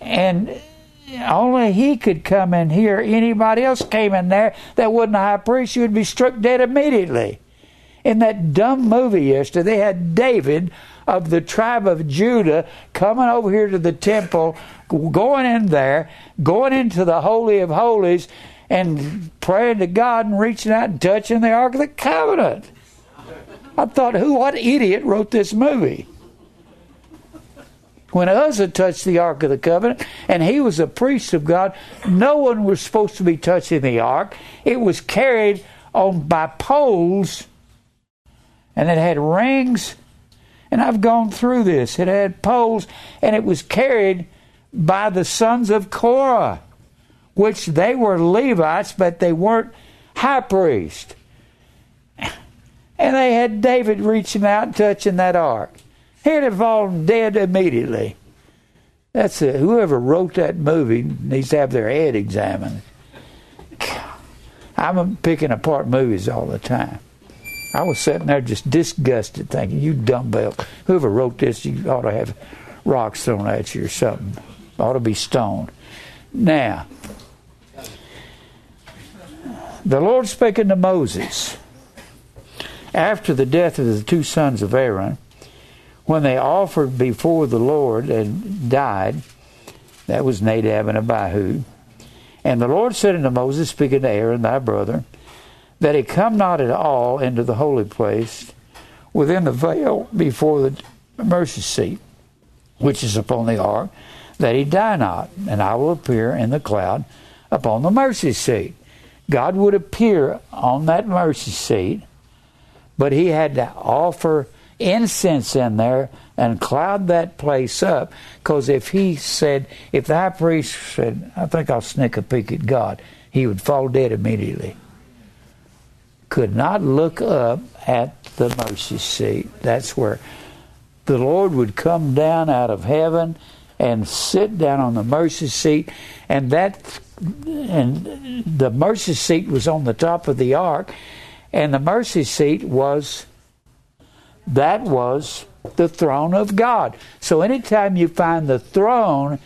and only he could come in here. Anybody else came in there that wasn't a high priest, you would be struck dead immediately. In that dumb movie yesterday, they had David of the tribe of Judah coming over here to the temple, going in there, going into the Holy of Holies, and praying to God and reaching out and touching the Ark of the Covenant. I thought, who, what idiot wrote this movie? When Uzzah touched the Ark of the Covenant, and he was a priest of God, no one was supposed to be touching the Ark. It was carried on by poles, and it had rings and I've gone through this. It had poles, and it was carried by the sons of Korah, which they were Levites, but they weren't high priests. And they had David reaching out and touching that ark. He'd have fallen dead immediately. That's a, whoever wrote that movie needs to have their head examined. I'm picking apart movies all the time. I was sitting there just disgusted, thinking, "You dumbbell! Whoever wrote this, you ought to have rocks thrown at you or something. Ought to be stoned." Now, the Lord spake unto Moses after the death of the two sons of Aaron, when they offered before the Lord and died. That was Nadab and Abihu. And the Lord said unto Moses, speaking to Aaron, thy brother, that he come not at all into the holy place within the veil before the mercy seat, which is upon the ark, that he die not, and I will appear in the cloud upon the mercy seat. God would appear on that mercy seat, but he had to offer incense in there and cloud that place up. Because if he said, if the high priest said, I think I'll sneak a peek at God, he would fall dead immediately could not look up at the mercy seat. That's where the Lord would come down out of heaven and sit down on the mercy seat, and that and the mercy seat was on the top of the ark, and the mercy seat was that was the throne of God. So anytime you find the throne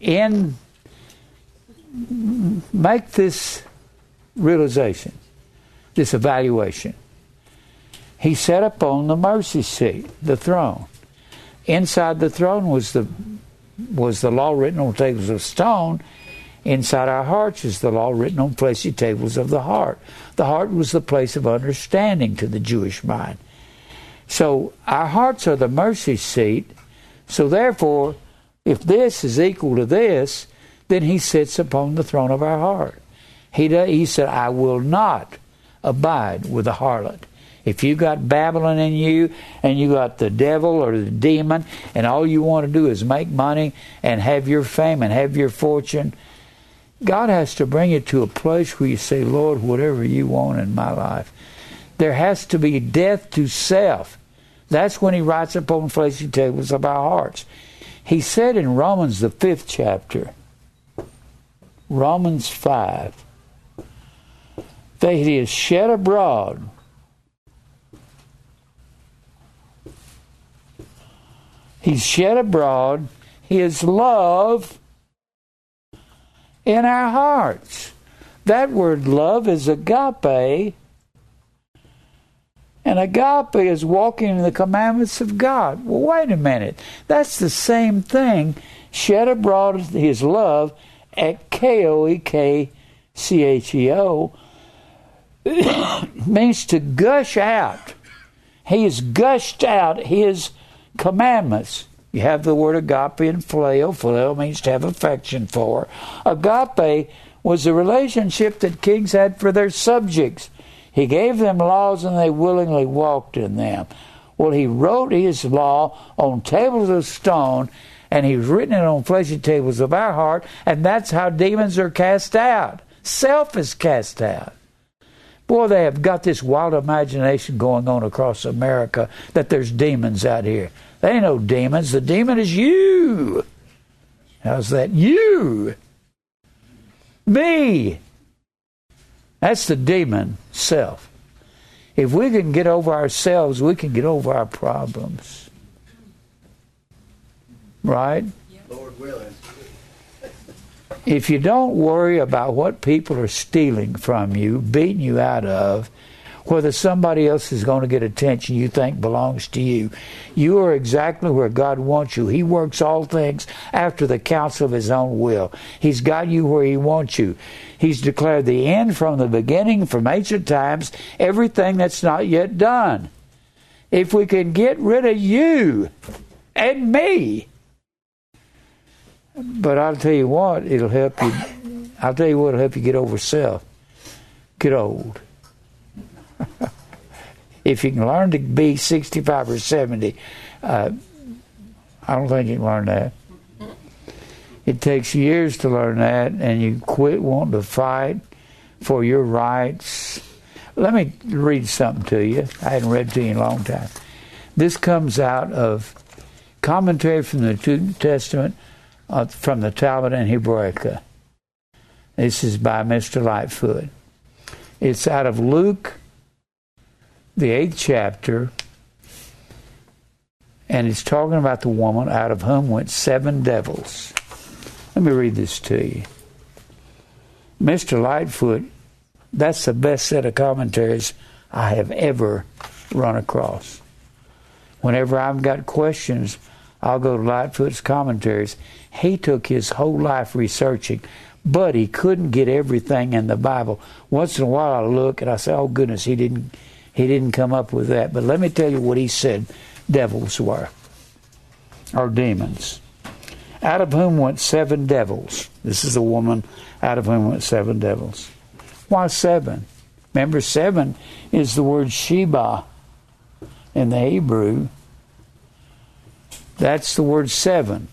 in make this realization, this evaluation. He sat upon the mercy seat, the throne. Inside the throne was the was the law written on tables of stone. Inside our hearts is the law written on fleshy tables of the heart. The heart was the place of understanding to the Jewish mind. So our hearts are the mercy seat. So therefore, if this is equal to this, then he sits upon the throne of our heart. He, he said, I will not abide with the harlot. If you got Babylon in you and you got the devil or the demon and all you want to do is make money and have your fame and have your fortune, God has to bring you to a place where you say, Lord, whatever you want in my life. There has to be death to self. That's when he writes upon fleshy tables of our hearts. He said in Romans, the fifth chapter, Romans 5, that he is shed abroad He's shed abroad his love in our hearts. That word love is agape. And agape is walking in the commandments of God. Well, wait a minute. That's the same thing. Shed abroad his love at K O E K C H E O means to gush out. He has gushed out his commandments. You have the word agape and phileo. Phileo means to have affection for. Agape was the relationship that kings had for their subjects. He gave them laws and they willingly walked in them. Well, he wrote his law on tables of stone and he's written it on fleshy tables of our heart, and that's how demons are cast out. Self is cast out. Boy, they have got this wild imagination going on across America that there's demons out here. They ain't no demons. The demon is you. How's that? You. Me. That's the demon self. If we can get over ourselves, we can get over our problems. Right? Lord willing if you don't worry about what people are stealing from you, beating you out of, whether somebody else is going to get attention you think belongs to you, you are exactly where God wants you. He works all things after the counsel of His own will. He's got you where He wants you. He's declared the end from the beginning, from ancient times, everything that's not yet done. If we can get rid of you and me, but I'll tell you what, it'll help you. I'll tell you what, it'll help you get over self. Get old. if you can learn to be 65 or 70, uh, I don't think you can learn that. It takes years to learn that, and you quit wanting to fight for your rights. Let me read something to you. I hadn't read to you in a long time. This comes out of commentary from the New Testament uh, from the Talmud and Hebraica. This is by Mr. Lightfoot. It's out of Luke, the eighth chapter, and it's talking about the woman out of whom went seven devils. Let me read this to you. Mr. Lightfoot, that's the best set of commentaries I have ever run across. Whenever I've got questions, I'll go to Lightfoot's commentaries. He took his whole life researching, but he couldn't get everything in the Bible. Once in a while, I look and I say, "Oh goodness, he didn't, he didn't come up with that." But let me tell you what he said: devils were, or demons, out of whom went seven devils. This is a woman out of whom went seven devils. Why seven? Remember, seven is the word Sheba in the Hebrew. That's the word seven.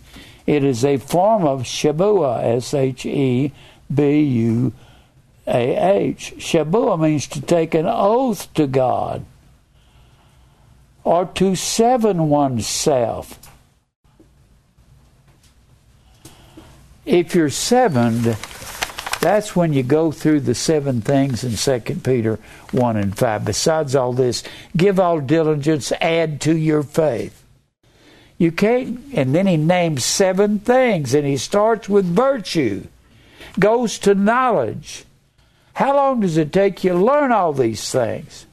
It is a form of Shabua, S H E B U A H. Shabua means to take an oath to God or to seven oneself. if you're sevened, that's when you go through the seven things in 2 Peter 1 and 5. Besides all this, give all diligence, add to your faith. You can't, and then he names seven things, and he starts with virtue, goes to knowledge. How long does it take you to learn all these things?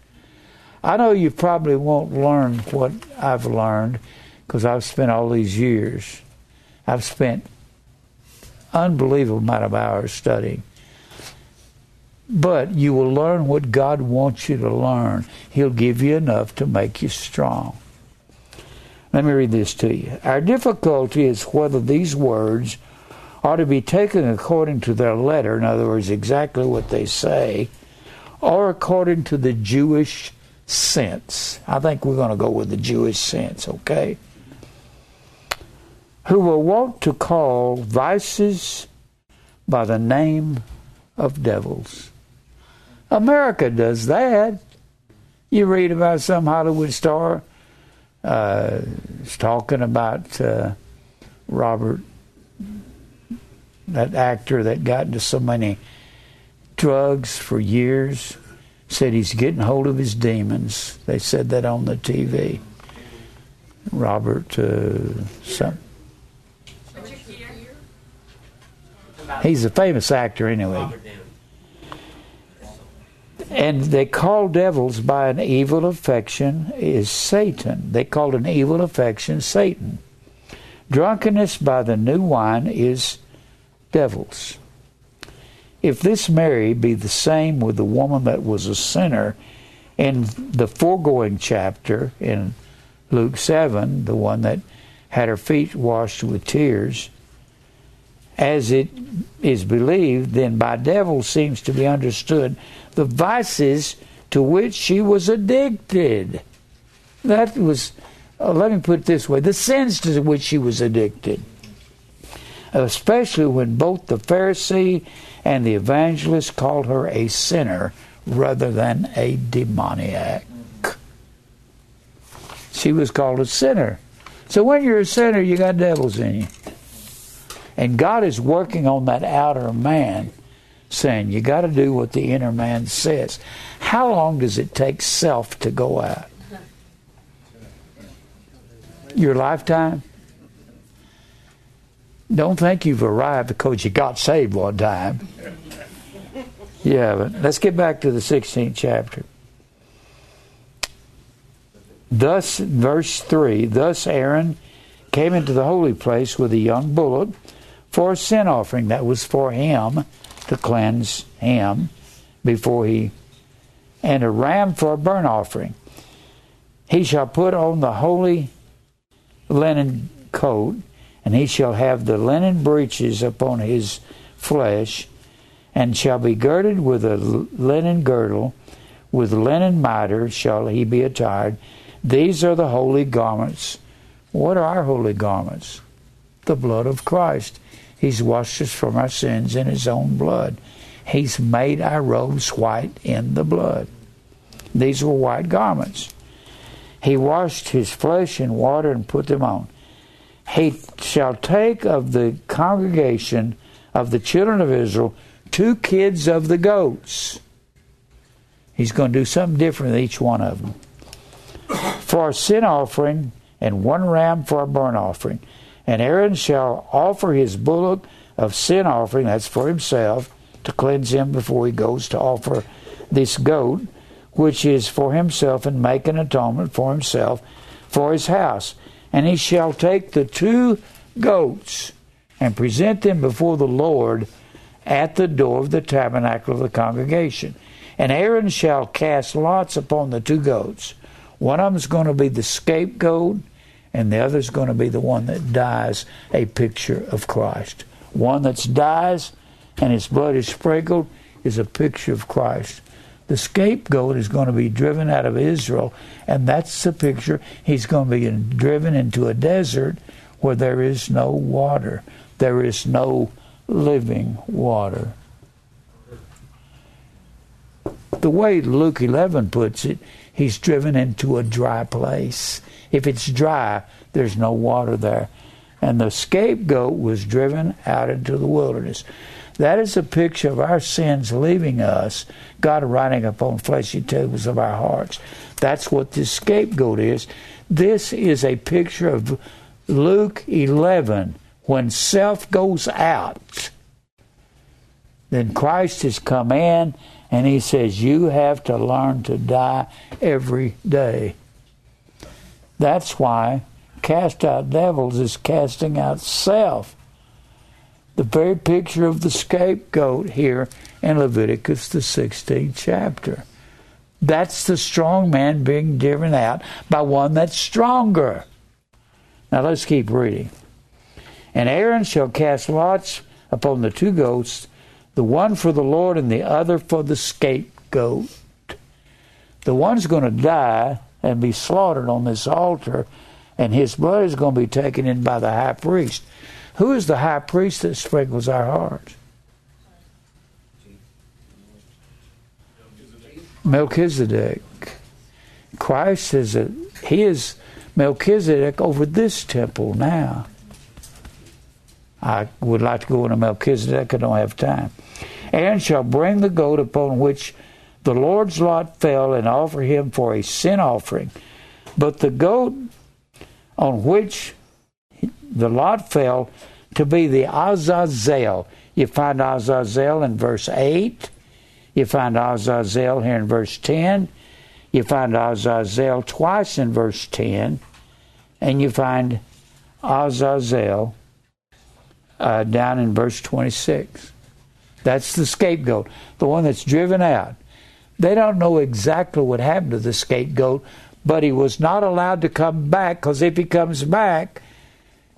I know you probably won't learn what I've learned because I've spent all these years. I've spent unbelievable amount of hours studying. But you will learn what God wants you to learn. He'll give you enough to make you strong. Let me read this to you. Our difficulty is whether these words are to be taken according to their letter, in other words, exactly what they say, or according to the Jewish sense. I think we're going to go with the Jewish sense, okay? who were wont to call vices by the name of devils. America does that. You read about some Hollywood star uh, talking about uh, Robert, that actor that got into so many drugs for years, said he's getting hold of his demons. They said that on the TV. Robert, uh, some, He's a famous actor anyway. And they call devils by an evil affection is Satan. They call an evil affection Satan. Drunkenness by the new wine is devils. If this Mary be the same with the woman that was a sinner in the foregoing chapter in Luke 7, the one that had her feet washed with tears, as it is believed, then by devils seems to be understood the vices to which she was addicted. That was, uh, let me put it this way the sins to which she was addicted. Especially when both the Pharisee and the evangelist called her a sinner rather than a demoniac. She was called a sinner. So when you're a sinner, you got devils in you. And God is working on that outer man, saying, You got to do what the inner man says. How long does it take self to go out? Your lifetime? Don't think you've arrived because you got saved one time. Yeah, but let's get back to the 16th chapter. Thus, verse 3 Thus Aaron came into the holy place with a young bullock for a sin offering that was for him to cleanse him before he and a ram for a burnt offering. He shall put on the holy linen coat and he shall have the linen breeches upon his flesh and shall be girded with a linen girdle. With linen mitre shall he be attired. These are the holy garments. What are our holy garments? The blood of christ He's washed us from our sins in His own blood. He's made our robes white in the blood. These were white garments. He washed his flesh in water and put them on. He shall take of the congregation of the children of Israel two kids of the goats. He's going to do something different with each one of them. For a sin offering and one ram for a burnt offering. And Aaron shall offer his bullock of sin offering, that's for himself, to cleanse him before he goes to offer this goat, which is for himself, and make an atonement for himself for his house. And he shall take the two goats and present them before the Lord at the door of the tabernacle of the congregation. And Aaron shall cast lots upon the two goats. One of them is going to be the scapegoat, and the other is going to be the one that dies a picture of Christ. One that dies and his blood is sprinkled is a picture of Christ. The scapegoat is going to be driven out of Israel, and that's the picture. He's going to be driven into a desert where there is no water, there is no living water. The way Luke 11 puts it, he's driven into a dry place. If it's dry, there's no water there. and the scapegoat was driven out into the wilderness. That is a picture of our sins leaving us, God writing upon fleshy tables of our hearts. That's what this scapegoat is. This is a picture of Luke 11 when self goes out. Then Christ has come in and he says, You have to learn to die every day. That's why cast out devils is casting out self. The very picture of the scapegoat here in Leviticus, the 16th chapter. That's the strong man being driven out by one that's stronger. Now let's keep reading. And Aaron shall cast lots upon the two goats, the one for the Lord and the other for the scapegoat. The one's going to die and be slaughtered on this altar, and his blood is going to be taken in by the high priest. Who is the high priest that sprinkles our hearts? Melchizedek. Christ is a, he is Melchizedek over this temple now. I would like to go into Melchizedek, I don't have time. And shall bring the goat upon which the Lord's lot fell and offer him for a sin offering. But the goat on which the lot fell to be the Azazel. You find Azazel in verse 8. You find Azazel here in verse 10. You find Azazel twice in verse 10. And you find Azazel uh, down in verse 26. That's the scapegoat, the one that's driven out. They don't know exactly what happened to the scapegoat, but he was not allowed to come back because if he comes back,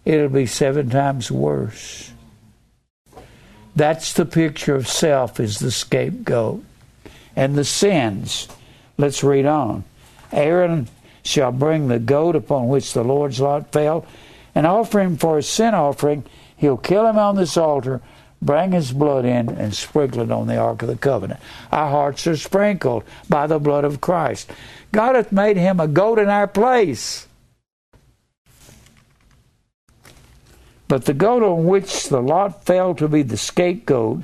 it'll be seven times worse. That's the picture of self is the scapegoat. And the sins. Let's read on. Aaron shall bring the goat upon which the Lord's lot fell and offer him for a sin offering. He'll kill him on this altar bring his blood in and sprinkle it on the Ark of the Covenant. Our hearts are sprinkled by the blood of Christ. God hath made him a goat in our place. But the goat on which the lot fell to be the scapegoat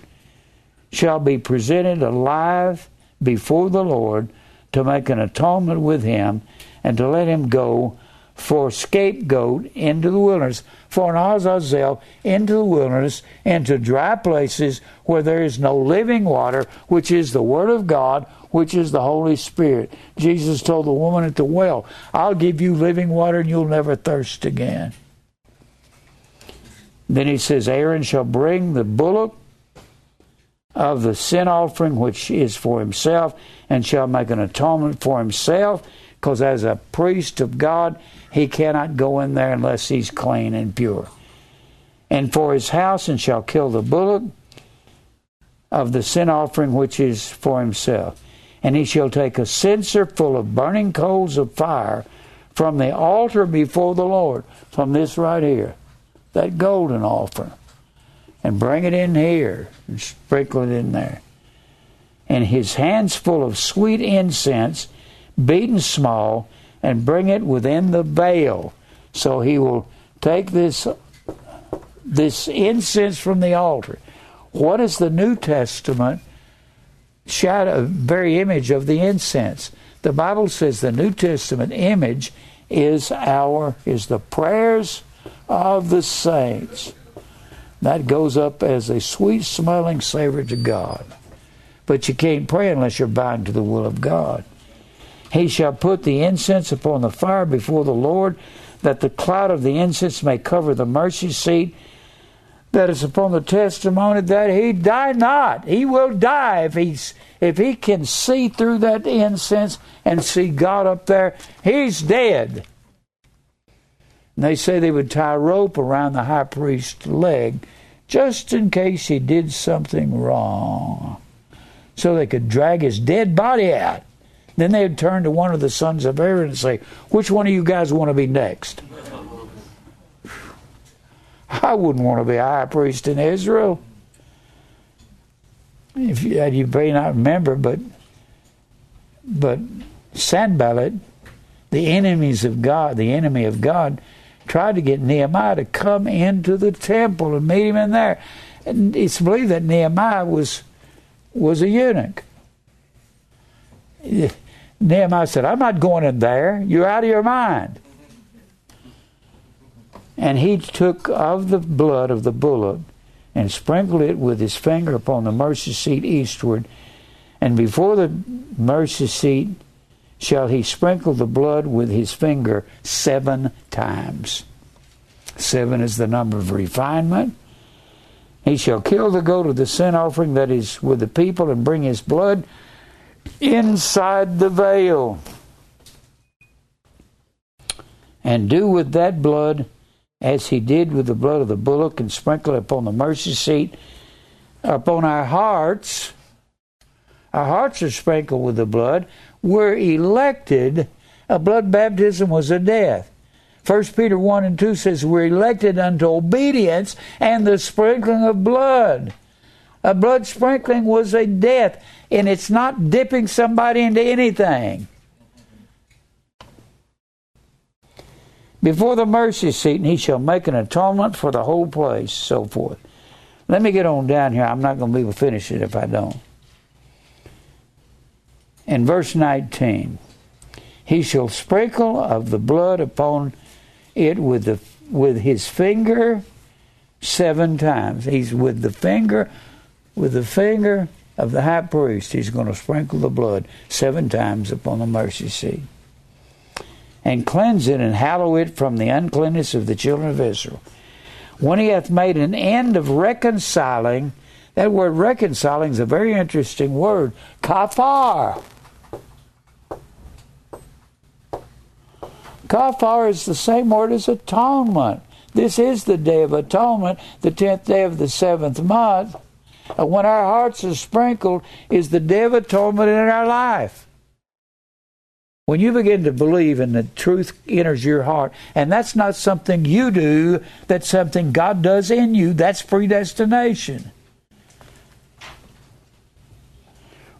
shall be presented alive before the Lord to make an atonement with him and to let him go for scapegoat into the wilderness, for an Azazel into the wilderness, into dry places where there is no living water, which is the Word of God, which is the Holy Spirit. Jesus told the woman at the well, I'll give you living water and you'll never thirst again. Then he says, Aaron shall bring the bullock of the sin offering, which is for himself, and shall make an atonement for himself, because as a priest of God, he cannot go in there unless he's clean and pure. And for his house, and shall kill the bullock of the sin offering which is for himself. And he shall take a censer full of burning coals of fire from the altar before the Lord, from this right here, that golden altar, and bring it in here and sprinkle it in there. And his hands full of sweet incense, beaten small, and bring it within the veil. So he will take this this incense from the altar. What is the New Testament shadow, very image of the incense? The Bible says the New Testament image is our is the prayers of the saints. That goes up as a sweet smelling savor to God. But you can't pray unless you're bound to the will of God. He shall put the incense upon the fire before the Lord, that the cloud of the incense may cover the mercy seat that is upon the testimony that he die not. He will die if he's if he can see through that incense and see God up there, he's dead. And they say they would tie a rope around the high priest's leg just in case he did something wrong. So they could drag his dead body out. Then they'd turn to one of the sons of Aaron and say, Which one of you guys want to be next? I wouldn't want to be a high priest in Israel. If you, you may not remember, but but Sanballat, the enemies of God, the enemy of God, tried to get Nehemiah to come into the temple and meet him in there. And it's believed that Nehemiah was was a eunuch. Nehemiah said, I'm not going in there. You're out of your mind. And he took of the blood of the bullock and sprinkled it with his finger upon the mercy seat eastward. And before the mercy seat shall he sprinkle the blood with his finger seven times. Seven is the number of refinement. He shall kill the goat of the sin offering that is with the people and bring his blood inside the veil. And do with that blood as he did with the blood of the bullock and sprinkle it upon the mercy seat upon our hearts. Our hearts are sprinkled with the blood. We're elected. A blood baptism was a death. 1 Peter 1 and 2 says, We're elected unto obedience and the sprinkling of blood. A blood sprinkling was a death, and it's not dipping somebody into anything. Before the mercy seat, and he shall make an atonement for the whole place, so forth. Let me get on down here. I'm not going to be able to finish it if I don't. In verse 19, he shall sprinkle of the blood upon it with the with his finger seven times. He's with the finger with the finger of the high priest. He's going to sprinkle the blood seven times upon the mercy seat. And cleanse it and hallow it from the uncleanness of the children of Israel. When he hath made an end of reconciling, that word reconciling is a very interesting word. Kafar. Kafar is the same word as atonement. This is the day of atonement, the tenth day of the seventh month. And when our hearts are sprinkled, is the day of atonement in our life. When you begin to believe and the truth enters your heart, and that's not something you do, that's something God does in you, that's predestination.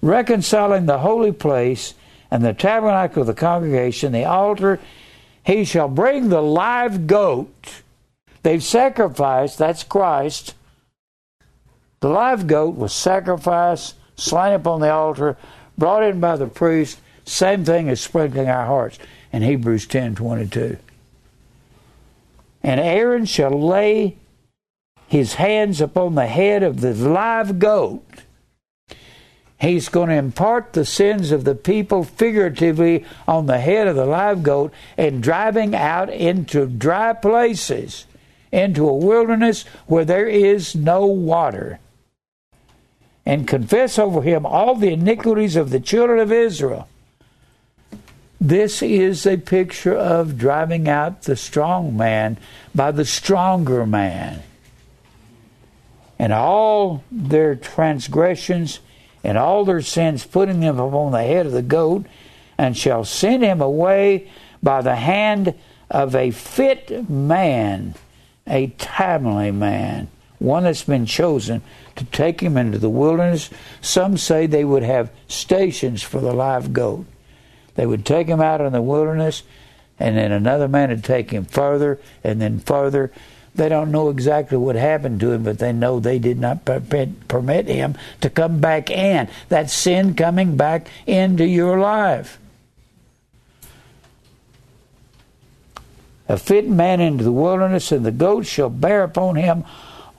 Reconciling the holy place and the tabernacle of the congregation, the altar he shall bring the live goat. They've sacrificed, that's Christ. The live goat was sacrificed, slain upon the altar, brought in by the priest. Same thing as sprinkling our hearts in Hebrews ten twenty two. And Aaron shall lay his hands upon the head of the live goat He's going to impart the sins of the people figuratively on the head of the live goat and driving out into dry places, into a wilderness where there is no water. And confess over him all the iniquities of the children of Israel. This is a picture of driving out the strong man by the stronger man. And all their transgressions and all their sins, putting them upon the head of the goat, and shall send him away by the hand of a fit man, a timely man, one that's been chosen to take him into the wilderness. Some say they would have stations for the live goat. They would take him out in the wilderness, and then another man would take him further, and then further, they don't know exactly what happened to him, but they know they did not permit him to come back in. That sin coming back into your life. A fit man into the wilderness, and the goat shall bear upon him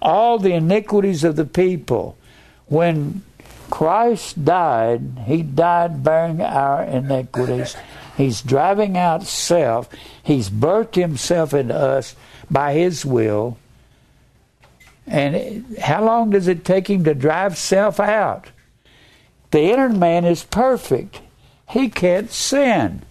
all the iniquities of the people. When Christ died, he died bearing our iniquities. He's driving out self. He's birthed himself into us by His will. And how long does it take Him to drive self out? The inner man is perfect, he can't sin.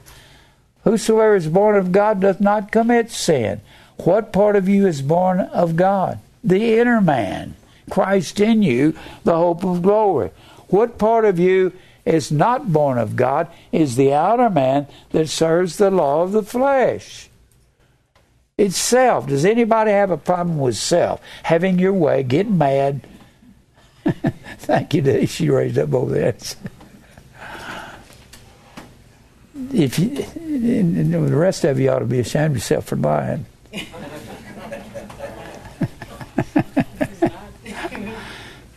Whosoever is born of God doth not commit sin. What part of you is born of God? The inner man. Christ in you, the hope of glory. What part of you is not born of God is the outer man that serves the law of the flesh. It's self. Does anybody have a problem with self? Having your way, getting mad. Thank you, Dee. She raised up both hands. if you, the rest of you ought to be ashamed of yourself for lying.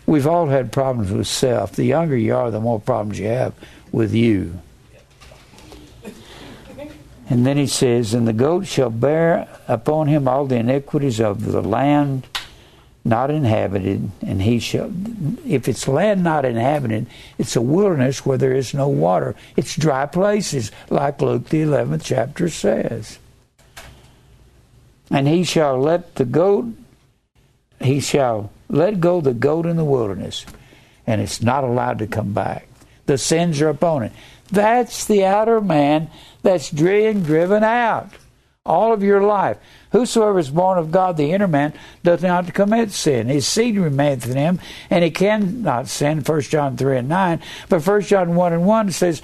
We've all had problems with self. The younger you are, the more problems you have with you. And then he says, And the goat shall bear upon him all the iniquities of the land not inhabited, and he shall, if it's land not inhabited, it's a wilderness where there is no water. It's dry places, like Luke the 11th chapter says. And he shall let the goat, he shall let go the goat in the wilderness, and it's not allowed to come back. The sins are upon it. That's the outer man that's being driven out all of your life. Whosoever is born of God, the inner man, doth not commit sin. His seed remaineth in him, and he cannot sin, 1 John 3 and 9. But 1 John 1 and 1 says,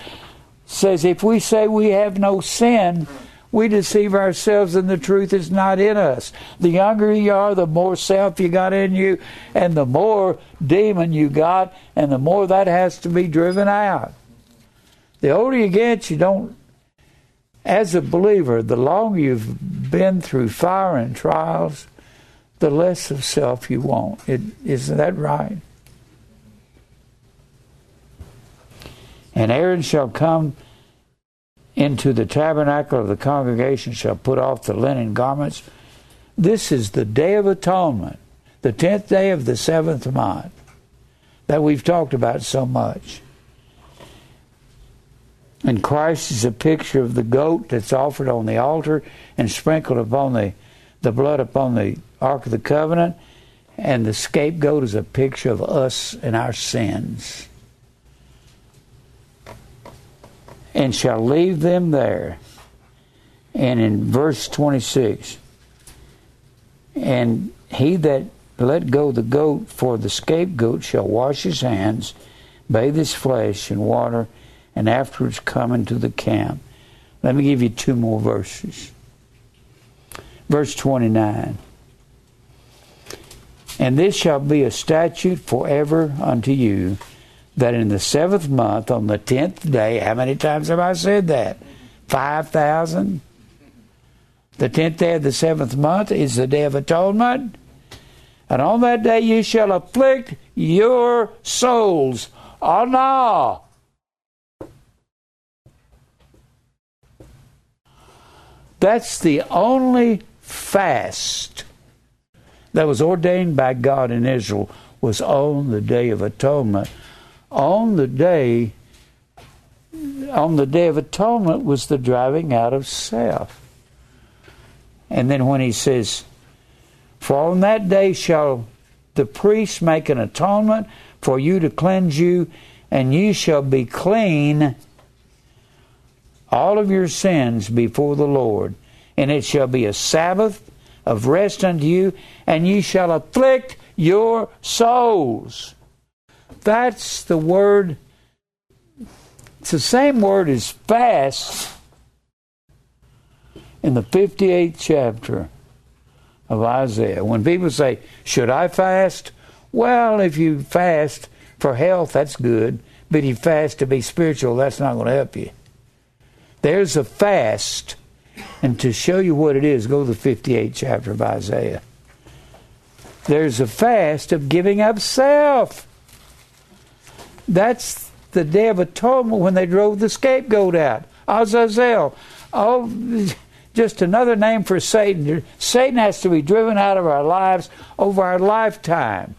says, If we say we have no sin, we deceive ourselves and the truth is not in us. The younger you are, the more self you got in you, and the more demon you got, and the more that has to be driven out. The older you get, you don't as a believer, the longer you've been through fire and trials, the less of self you want. It, isn't that right? And Aaron shall come into the tabernacle of the congregation, shall put off the linen garments. This is the day of atonement, the tenth day of the seventh month, that we've talked about so much. And Christ is a picture of the goat that's offered on the altar and sprinkled upon the, the blood upon the Ark of the Covenant. And the scapegoat is a picture of us and our sins. And shall leave them there. And in verse 26, and he that let go the goat for the scapegoat shall wash his hands, bathe his flesh in water, and afterwards come into the camp. Let me give you two more verses. Verse 29. And this shall be a statute forever unto you, that in the seventh month, on the tenth day, how many times have I said that? Five thousand? The tenth day of the seventh month is the day of atonement. And on that day you shall afflict your souls. No! That's the only fast that was ordained by God in Israel was on the day of atonement. On the day on the day of atonement was the driving out of self. And then when he says, For on that day shall the priest make an atonement for you to cleanse you, and you shall be clean all of your sins before the Lord, and it shall be a Sabbath of rest unto you, and ye shall afflict your souls. That's the word. It's the same word as fast in the 58th chapter of Isaiah. When people say, Should I fast? Well, if you fast for health, that's good. But if you fast to be spiritual, that's not going to help you. There's a fast. And to show you what it is, go to the 58th chapter of Isaiah. There's a fast of giving up self. That's the day of atonement when they drove the scapegoat out. Azazel. Oh, just another name for Satan. Satan has to be driven out of our lives over our lifetime.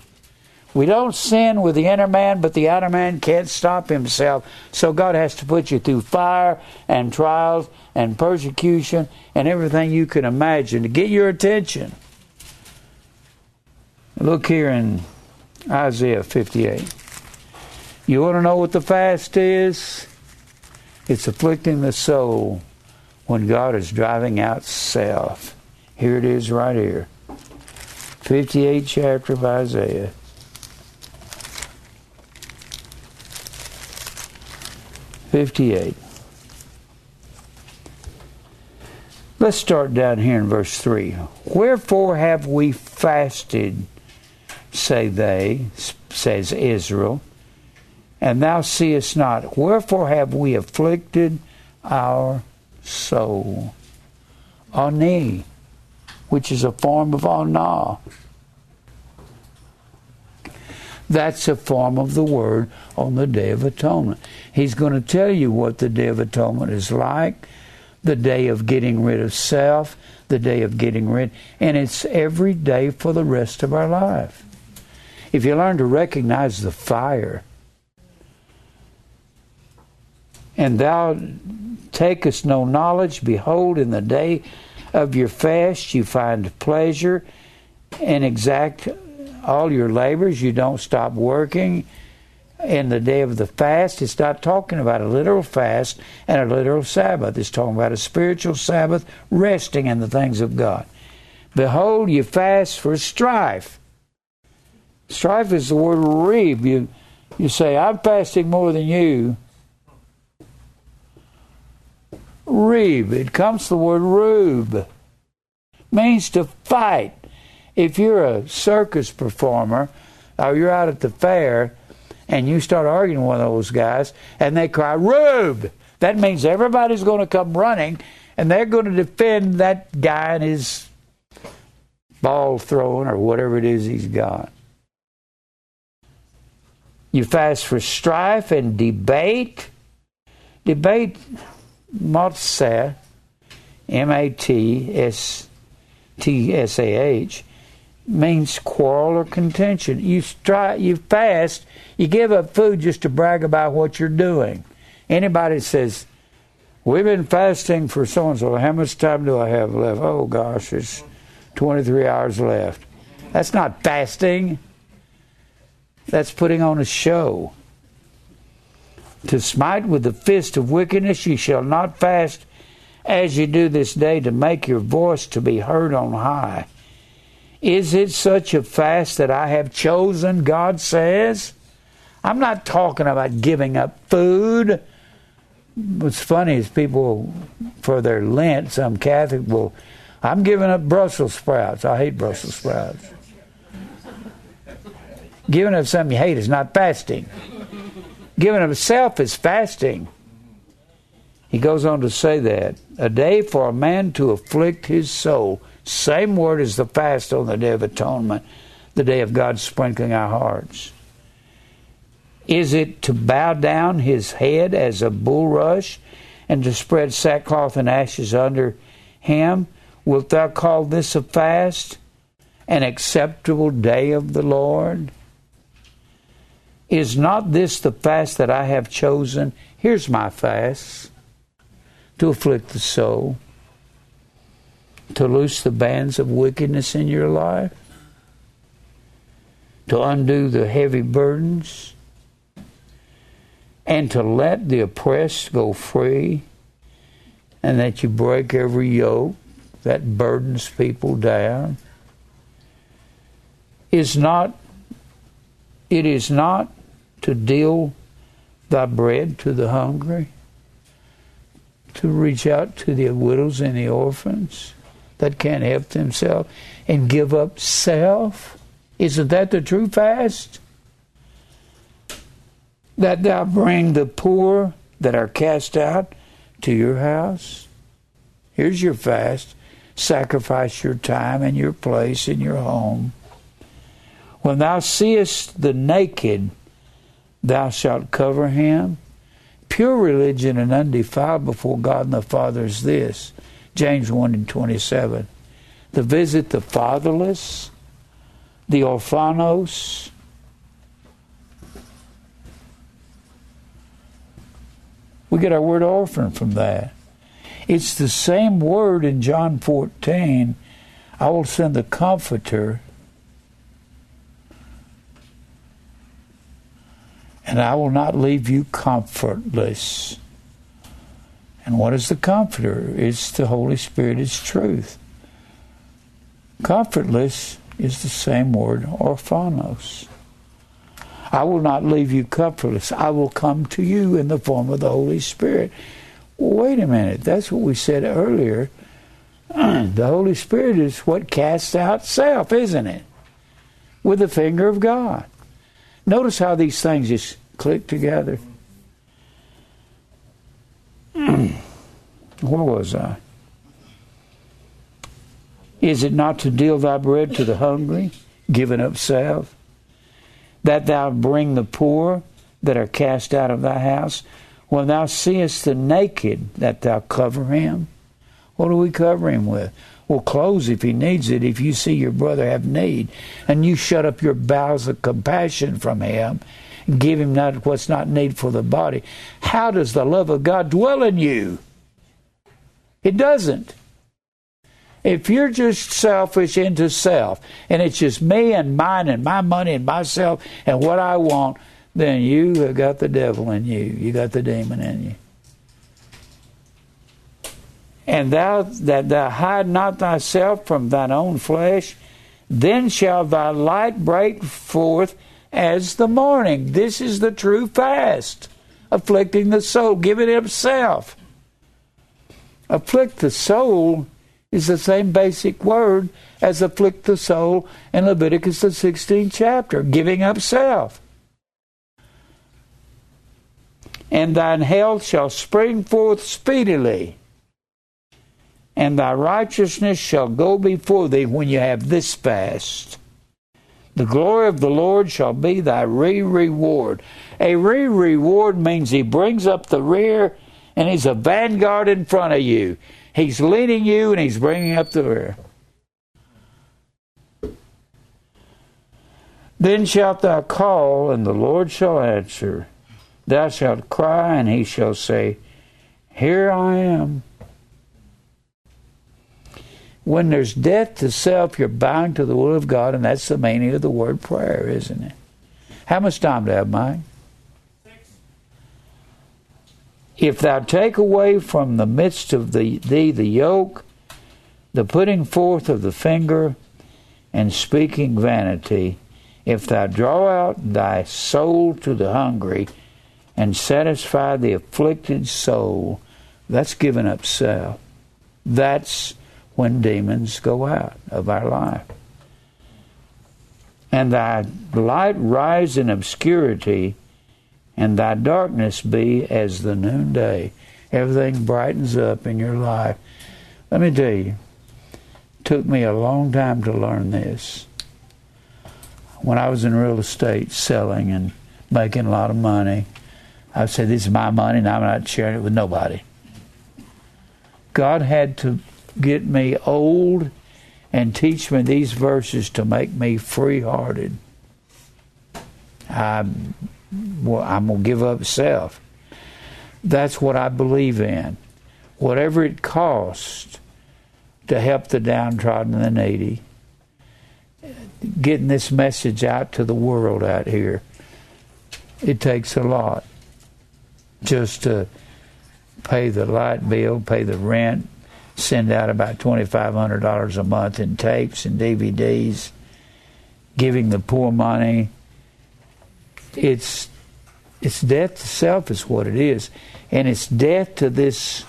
We don't sin with the inner man, but the outer man can't stop himself. So God has to put you through fire and trials and persecution and everything you can imagine to get your attention. Look here in Isaiah 58. You want to know what the fast is? It's afflicting the soul when God is driving out self. Here it is right here. 58 chapter of Isaiah. 58. Let's start down here in verse 3. Wherefore have we fasted, say they, says Israel, and thou seest not. Wherefore have we afflicted our soul? Ani, which is a form of anah. That's a form of the word on the Day of Atonement. He's going to tell you what the Day of Atonement is like, the day of getting rid of self, the day of getting rid, and it's every day for the rest of our life. If you learn to recognize the fire, and thou takest no knowledge, behold, in the day of your fast you find pleasure and exact all your labors. You don't stop working. In the day of the fast, it's not talking about a literal fast and a literal Sabbath. It's talking about a spiritual Sabbath, resting in the things of God. Behold, you fast for strife. Strife is the word reeb. You, you say, I'm fasting more than you. Reeb. It comes from the word rube. Means to fight. If you're a circus performer or you're out at the fair and you start arguing with one of those guys and they cry, Rube! That means everybody's going to come running and they're going to defend that guy and his ball throwing or whatever it is he's got. You fast for strife and debate. Debate Matsah, M A T S T S A H, means quarrel or contention. You try, you fast, you give up food just to brag about what you're doing. Anybody says, "We've been fasting for so and so. How much time do I have left?" Oh gosh, it's 23 hours left. That's not fasting. That's putting on a show. To smite with the fist of wickedness, ye shall not fast as ye do this day to make your voice to be heard on high. Is it such a fast that I have chosen, God says? I'm not talking about giving up food. What's funny is people, for their Lent, some Catholic will, I'm giving up Brussels sprouts. I hate Brussels sprouts. giving up something you hate is not fasting. Giving of self is fasting. He goes on to say that a day for a man to afflict his soul. Same word as the fast on the Day of Atonement, the day of God sprinkling our hearts. Is it to bow down his head as a bulrush and to spread sackcloth and ashes under him? Wilt thou call this a fast, an acceptable day of the Lord? Is not this the fast that I have chosen? Here's my fast. To afflict the soul, to loose the bands of wickedness in your life, to undo the heavy burdens, and to let the oppressed go free, and that you break every yoke that burdens people down. Is not it is not to deal thy bread to the hungry, to reach out to the widows and the orphans that can't help themselves, and give up self. Isn't that the true fast? That thou bring the poor that are cast out to your house. Here's your fast. Sacrifice your time and your place in your home when thou seest the naked, thou shalt cover him. Pure religion and undefiled before God and the Father is this. James 1 and 27. To visit the fatherless, the orphanos, We get our word orphan from that. It's the same word in John 14. I will send the Comforter and I will not leave you comfortless. And what is the comforter? It's the Holy Spirit, it's truth. Comfortless is the same word, orphanos. I will not leave you comfortless. I will come to you in the form of the Holy Spirit. Well, wait a minute. That's what we said earlier. the Holy Spirit is what casts out self, isn't it? With the finger of God. Notice how these things just click together. Hmm. Where was I? Is it not to deal thy bread to the hungry, giving up self? that thou bring the poor that are cast out of thy house? When thou seest the naked, that thou cover him? What do we cover him with? Well, clothes if he needs it. If you see your brother have need, and you shut up your bowels of compassion from him, give him not what's not need for the body, how does the love of God dwell in you? It doesn't. If you're just selfish into self, and it's just me and mine and my money and myself and what I want, then you have got the devil in you. You got the demon in you. And thou that thou hide not thyself from thine own flesh, then shall thy light break forth as the morning. This is the true fast, afflicting the soul, giving himself. Afflict the soul is the same basic word as afflict the soul in Leviticus the 16th chapter, giving up self. And thine health shall spring forth speedily, and thy righteousness shall go before thee when you have this fast. The glory of the Lord shall be thy re reward. A re reward means he brings up the rear and he's a vanguard in front of you. He's leading you and he's bringing up the rear. Then shalt thou call, and the Lord shall answer. Thou shalt cry, and he shall say, Here I am. When there's death to self, you're bound to the will of God, and that's the meaning of the word prayer, isn't it? How much time do I have, Mike? If thou take away from the midst of the, thee the yoke, the putting forth of the finger, and speaking vanity, if thou draw out thy soul to the hungry, and satisfy the afflicted soul, that's giving up self. That's when demons go out of our life. And thy light rise in obscurity, and thy darkness be as the noonday. Everything brightens up in your life. Let me tell you, took me a long time to learn this. When I was in real estate selling and making a lot of money, I said, This is my money and I'm not sharing it with nobody. God had to get me old and teach me these verses to make me free hearted. I'm, well, I'm going to give up self. That's what I believe in. Whatever it costs to help the downtrodden and the needy, getting this message out to the world out here, it takes a lot just to pay the light bill, pay the rent, send out about $2,500 a month in tapes and DVDs, giving the poor money. It's it's death to self is what it is, and it's death to this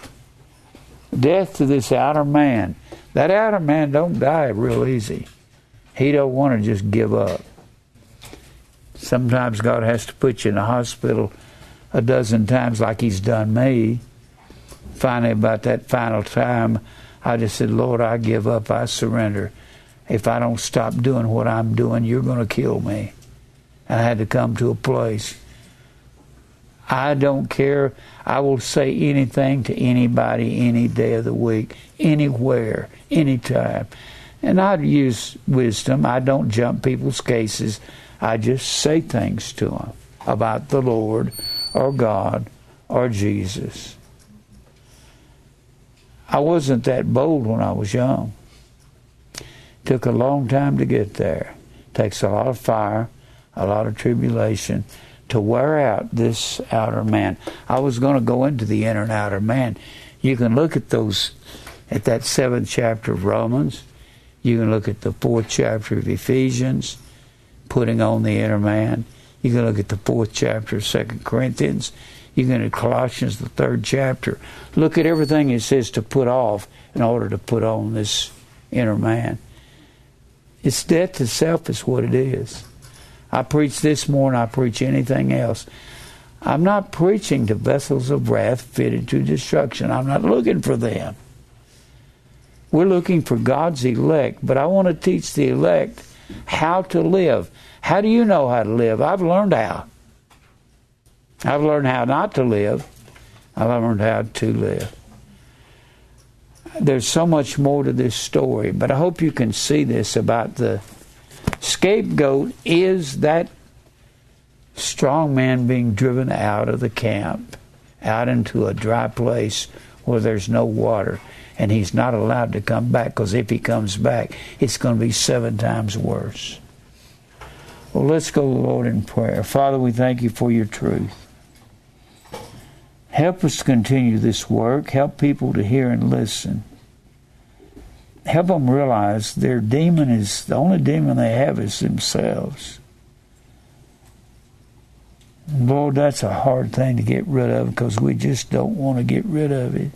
death to this outer man. That outer man don't die real easy. He don't want to just give up. Sometimes God has to put you in a hospital a dozen times, like He's done me finally, about that final time, I just said, Lord, I give up. I surrender. If I don't stop doing what I'm doing, you're going to kill me. And I had to come to a place. I don't care. I will say anything to anybody any day of the week, anywhere, anytime. And I use wisdom. I don't jump people's cases. I just say things to them about the Lord or God or Jesus. I wasn't that bold when I was young. Took a long time to get there. Takes a lot of fire, a lot of tribulation to wear out this outer man. I was going to go into the inner and outer man. You can look at those at that seventh chapter of Romans. You can look at the fourth chapter of Ephesians, putting on the inner man. You can look at the fourth chapter of Second Corinthians. You can in Colossians, the third chapter, look at everything it says to put off in order to put on this inner man. It's death to self is what it is. I preach this more than I preach anything else. I'm not preaching to vessels of wrath fitted to destruction. I'm not looking for them. We're looking for God's elect, but I want to teach the elect how to live, How do you know how to live? I've learned how. I've learned how not to live. I've learned how to live. There's so much more to this story, but I hope you can see this about the scapegoat is that strong man being driven out of the camp, out into a dry place where there's no water, and he's not allowed to come back because if he comes back, it's going to be seven times worse. Well, let's go, Lord, in prayer. Father, we thank you for your truth. Help us continue this work. Help people to hear and listen. Help them realize their demon is the only demon they have is themselves. Lord, that's a hard thing to get rid of because we just don't want to get rid of it.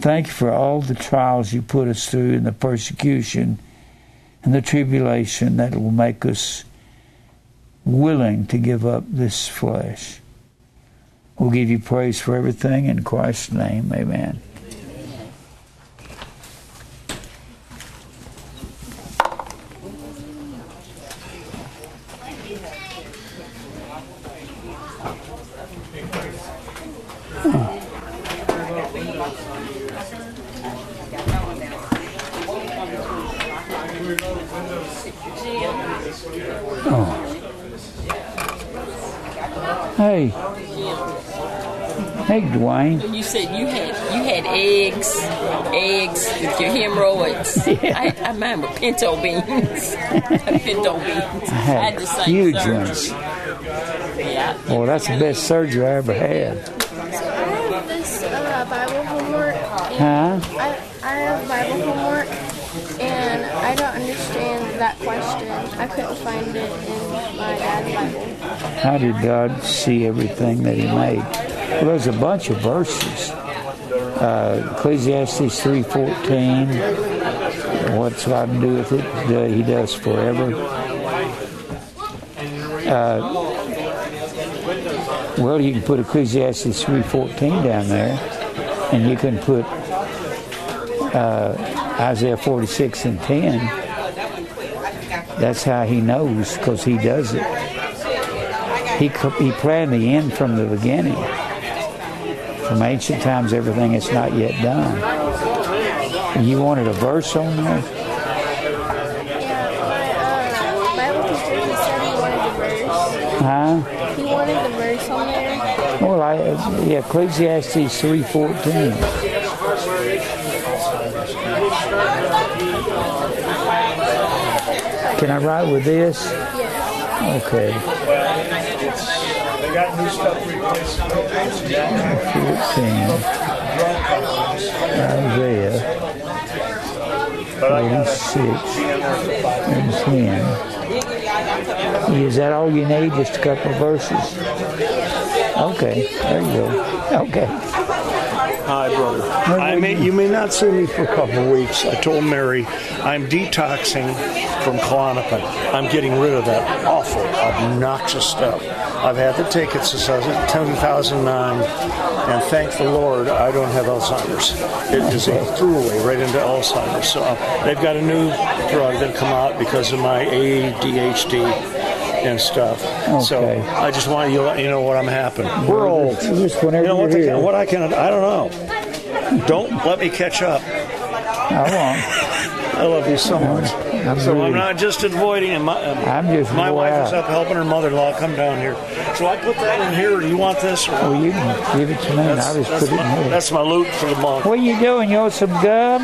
Thank you for all the trials you put us through and the persecution and the tribulation that will make us willing to give up this flesh. We'll give you praise for everything in Christ's name. Amen. Hey, Dwayne. You said you had you had eggs, eggs with your hemorrhoids. Yeah. I, I remember pinto beans. pinto beans. I had, I had huge surgery. ones. Yeah. Well, that's the best surgery I ever had. I have this uh, Bible homework. Huh? I, I have Bible homework, and I don't understand that question. I couldn't find it in my dad's Bible. How did God see everything that He made? Well, there's a bunch of verses. Uh, Ecclesiastes 3.14, what's God to do with it? Uh, he does forever. Uh, well, you can put Ecclesiastes 3.14 down there, and you can put uh, Isaiah 46 and 10. That's how he knows, because he does it. He, he planned the end from the beginning from ancient times everything that's not yet done. You wanted a verse on there? Yeah, my uh, Bible teacher he said he wanted the verse. Huh? He wanted the verse on there. Well, I yeah, Ecclesiastes three fourteen. Can I write with this? Yes. Okay. They got new stuff replaced. 14. Isaiah 46 and 10. Is that all you need? Just a couple of verses? Okay, there you go. Okay. Hi, brother. I may, you may not see me for a couple of weeks. I told Mary I'm detoxing from Klonopin. I'm getting rid of that awful, obnoxious stuff. I've had to take it since I was 2009, and thank the Lord I don't have Alzheimer's. It is a throughway right into Alzheimer's. So uh, they've got a new drug that come out because of my ADHD and stuff. Okay. So I just want you to let you know what I'm happening. We're old. Just whenever You know what, you're the, here. what I can I don't know. Don't let me catch up. I won't. I love you so much. I'm So really- I'm not just avoiding and my, uh, I'm just my wife is up helping her mother-in-law come down here. So I put that in here. Do you want this? Or Well, you can give it to me, that's, I'll just put it my, in here. that's my loot for the month. What are you doing? You want some gum?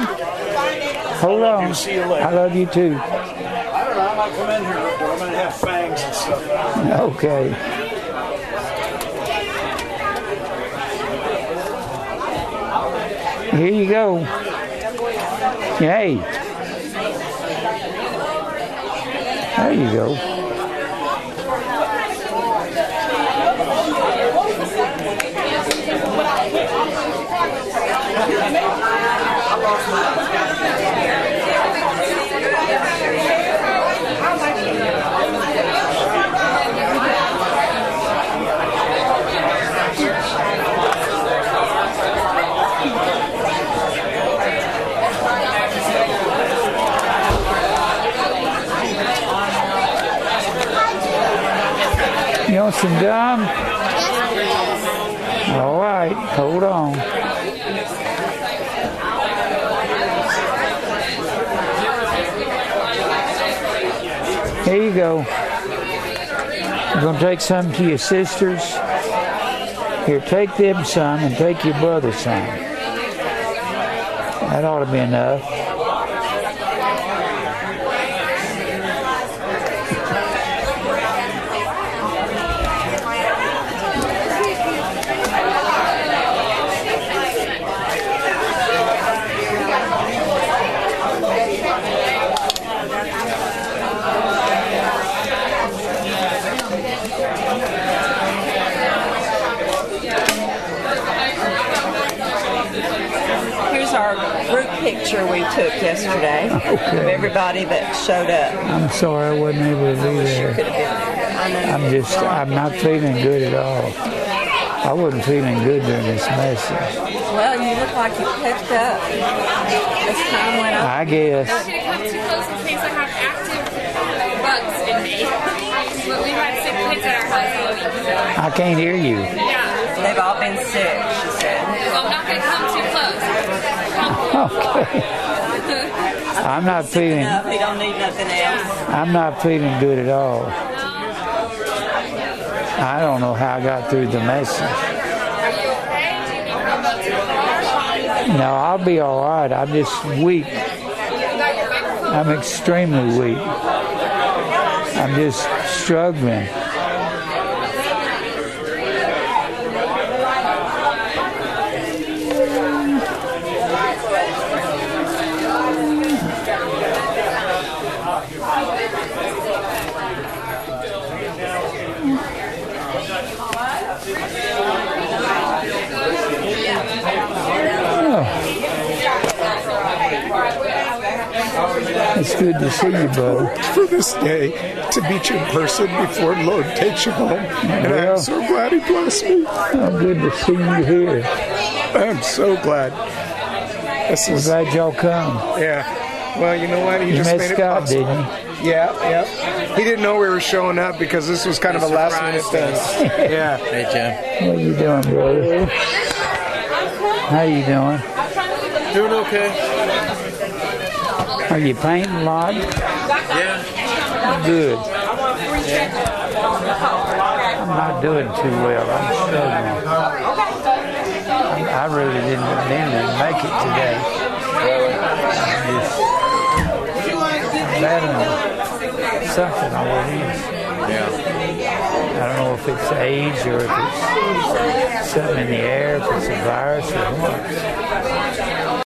Hold love on. you. You. I love you too. I don't know. I might come in here. I'm gonna have fangs and stuff. Okay. Here you go. Hey. There you go. I lost my some gum? All right, hold on. Here you go. You gonna take some to your sisters? Here, take them some and take your brother some. That ought to be enough. Here's our group picture we took yesterday of everybody that showed up. I'm sorry I wasn't able to be there. I know. I'm just, I'm not feeling good at all. I wasn't feeling good during this message. Well, you look like you picked up as time went on. I guess. going to come too close in case I have active bugs in me. But we've had sick kids at our house all week. So, I can't hear you. yeah. They've all been sick, she said. So I'm not going to come too close. Okay. I'm not feeling, he don't need nothing else. I'm not feeling good at all. I don't know how I got through the message. Are you okay? Do you need to go to the car? No, I'll be all right. I'm just weak. You got your microphone? I'm extremely weak. I'm just struggling. Good to see you, brother. for this day to meet you in person before the Lord takes you home. And Well. I'm so glad He blessed me. I'm good to see you here. I'm so glad. This I'm is, glad y'all come. yeah. Well, you know what? He You just met made it Scott, possible. didn't you? Yeah, yeah. He didn't know we were showing up because this was kind of a last minute thing. yeah. Hey, Jim. What you doing, brother? How you doing? Doing okay? Are you painting a lot? Yeah. Good. I'm not doing too well. I'm struggling. I- really didn't, didn't make it today. Just battling something. Yeah. I don't know if it's age or if it's something in the air, if it's a virus or what.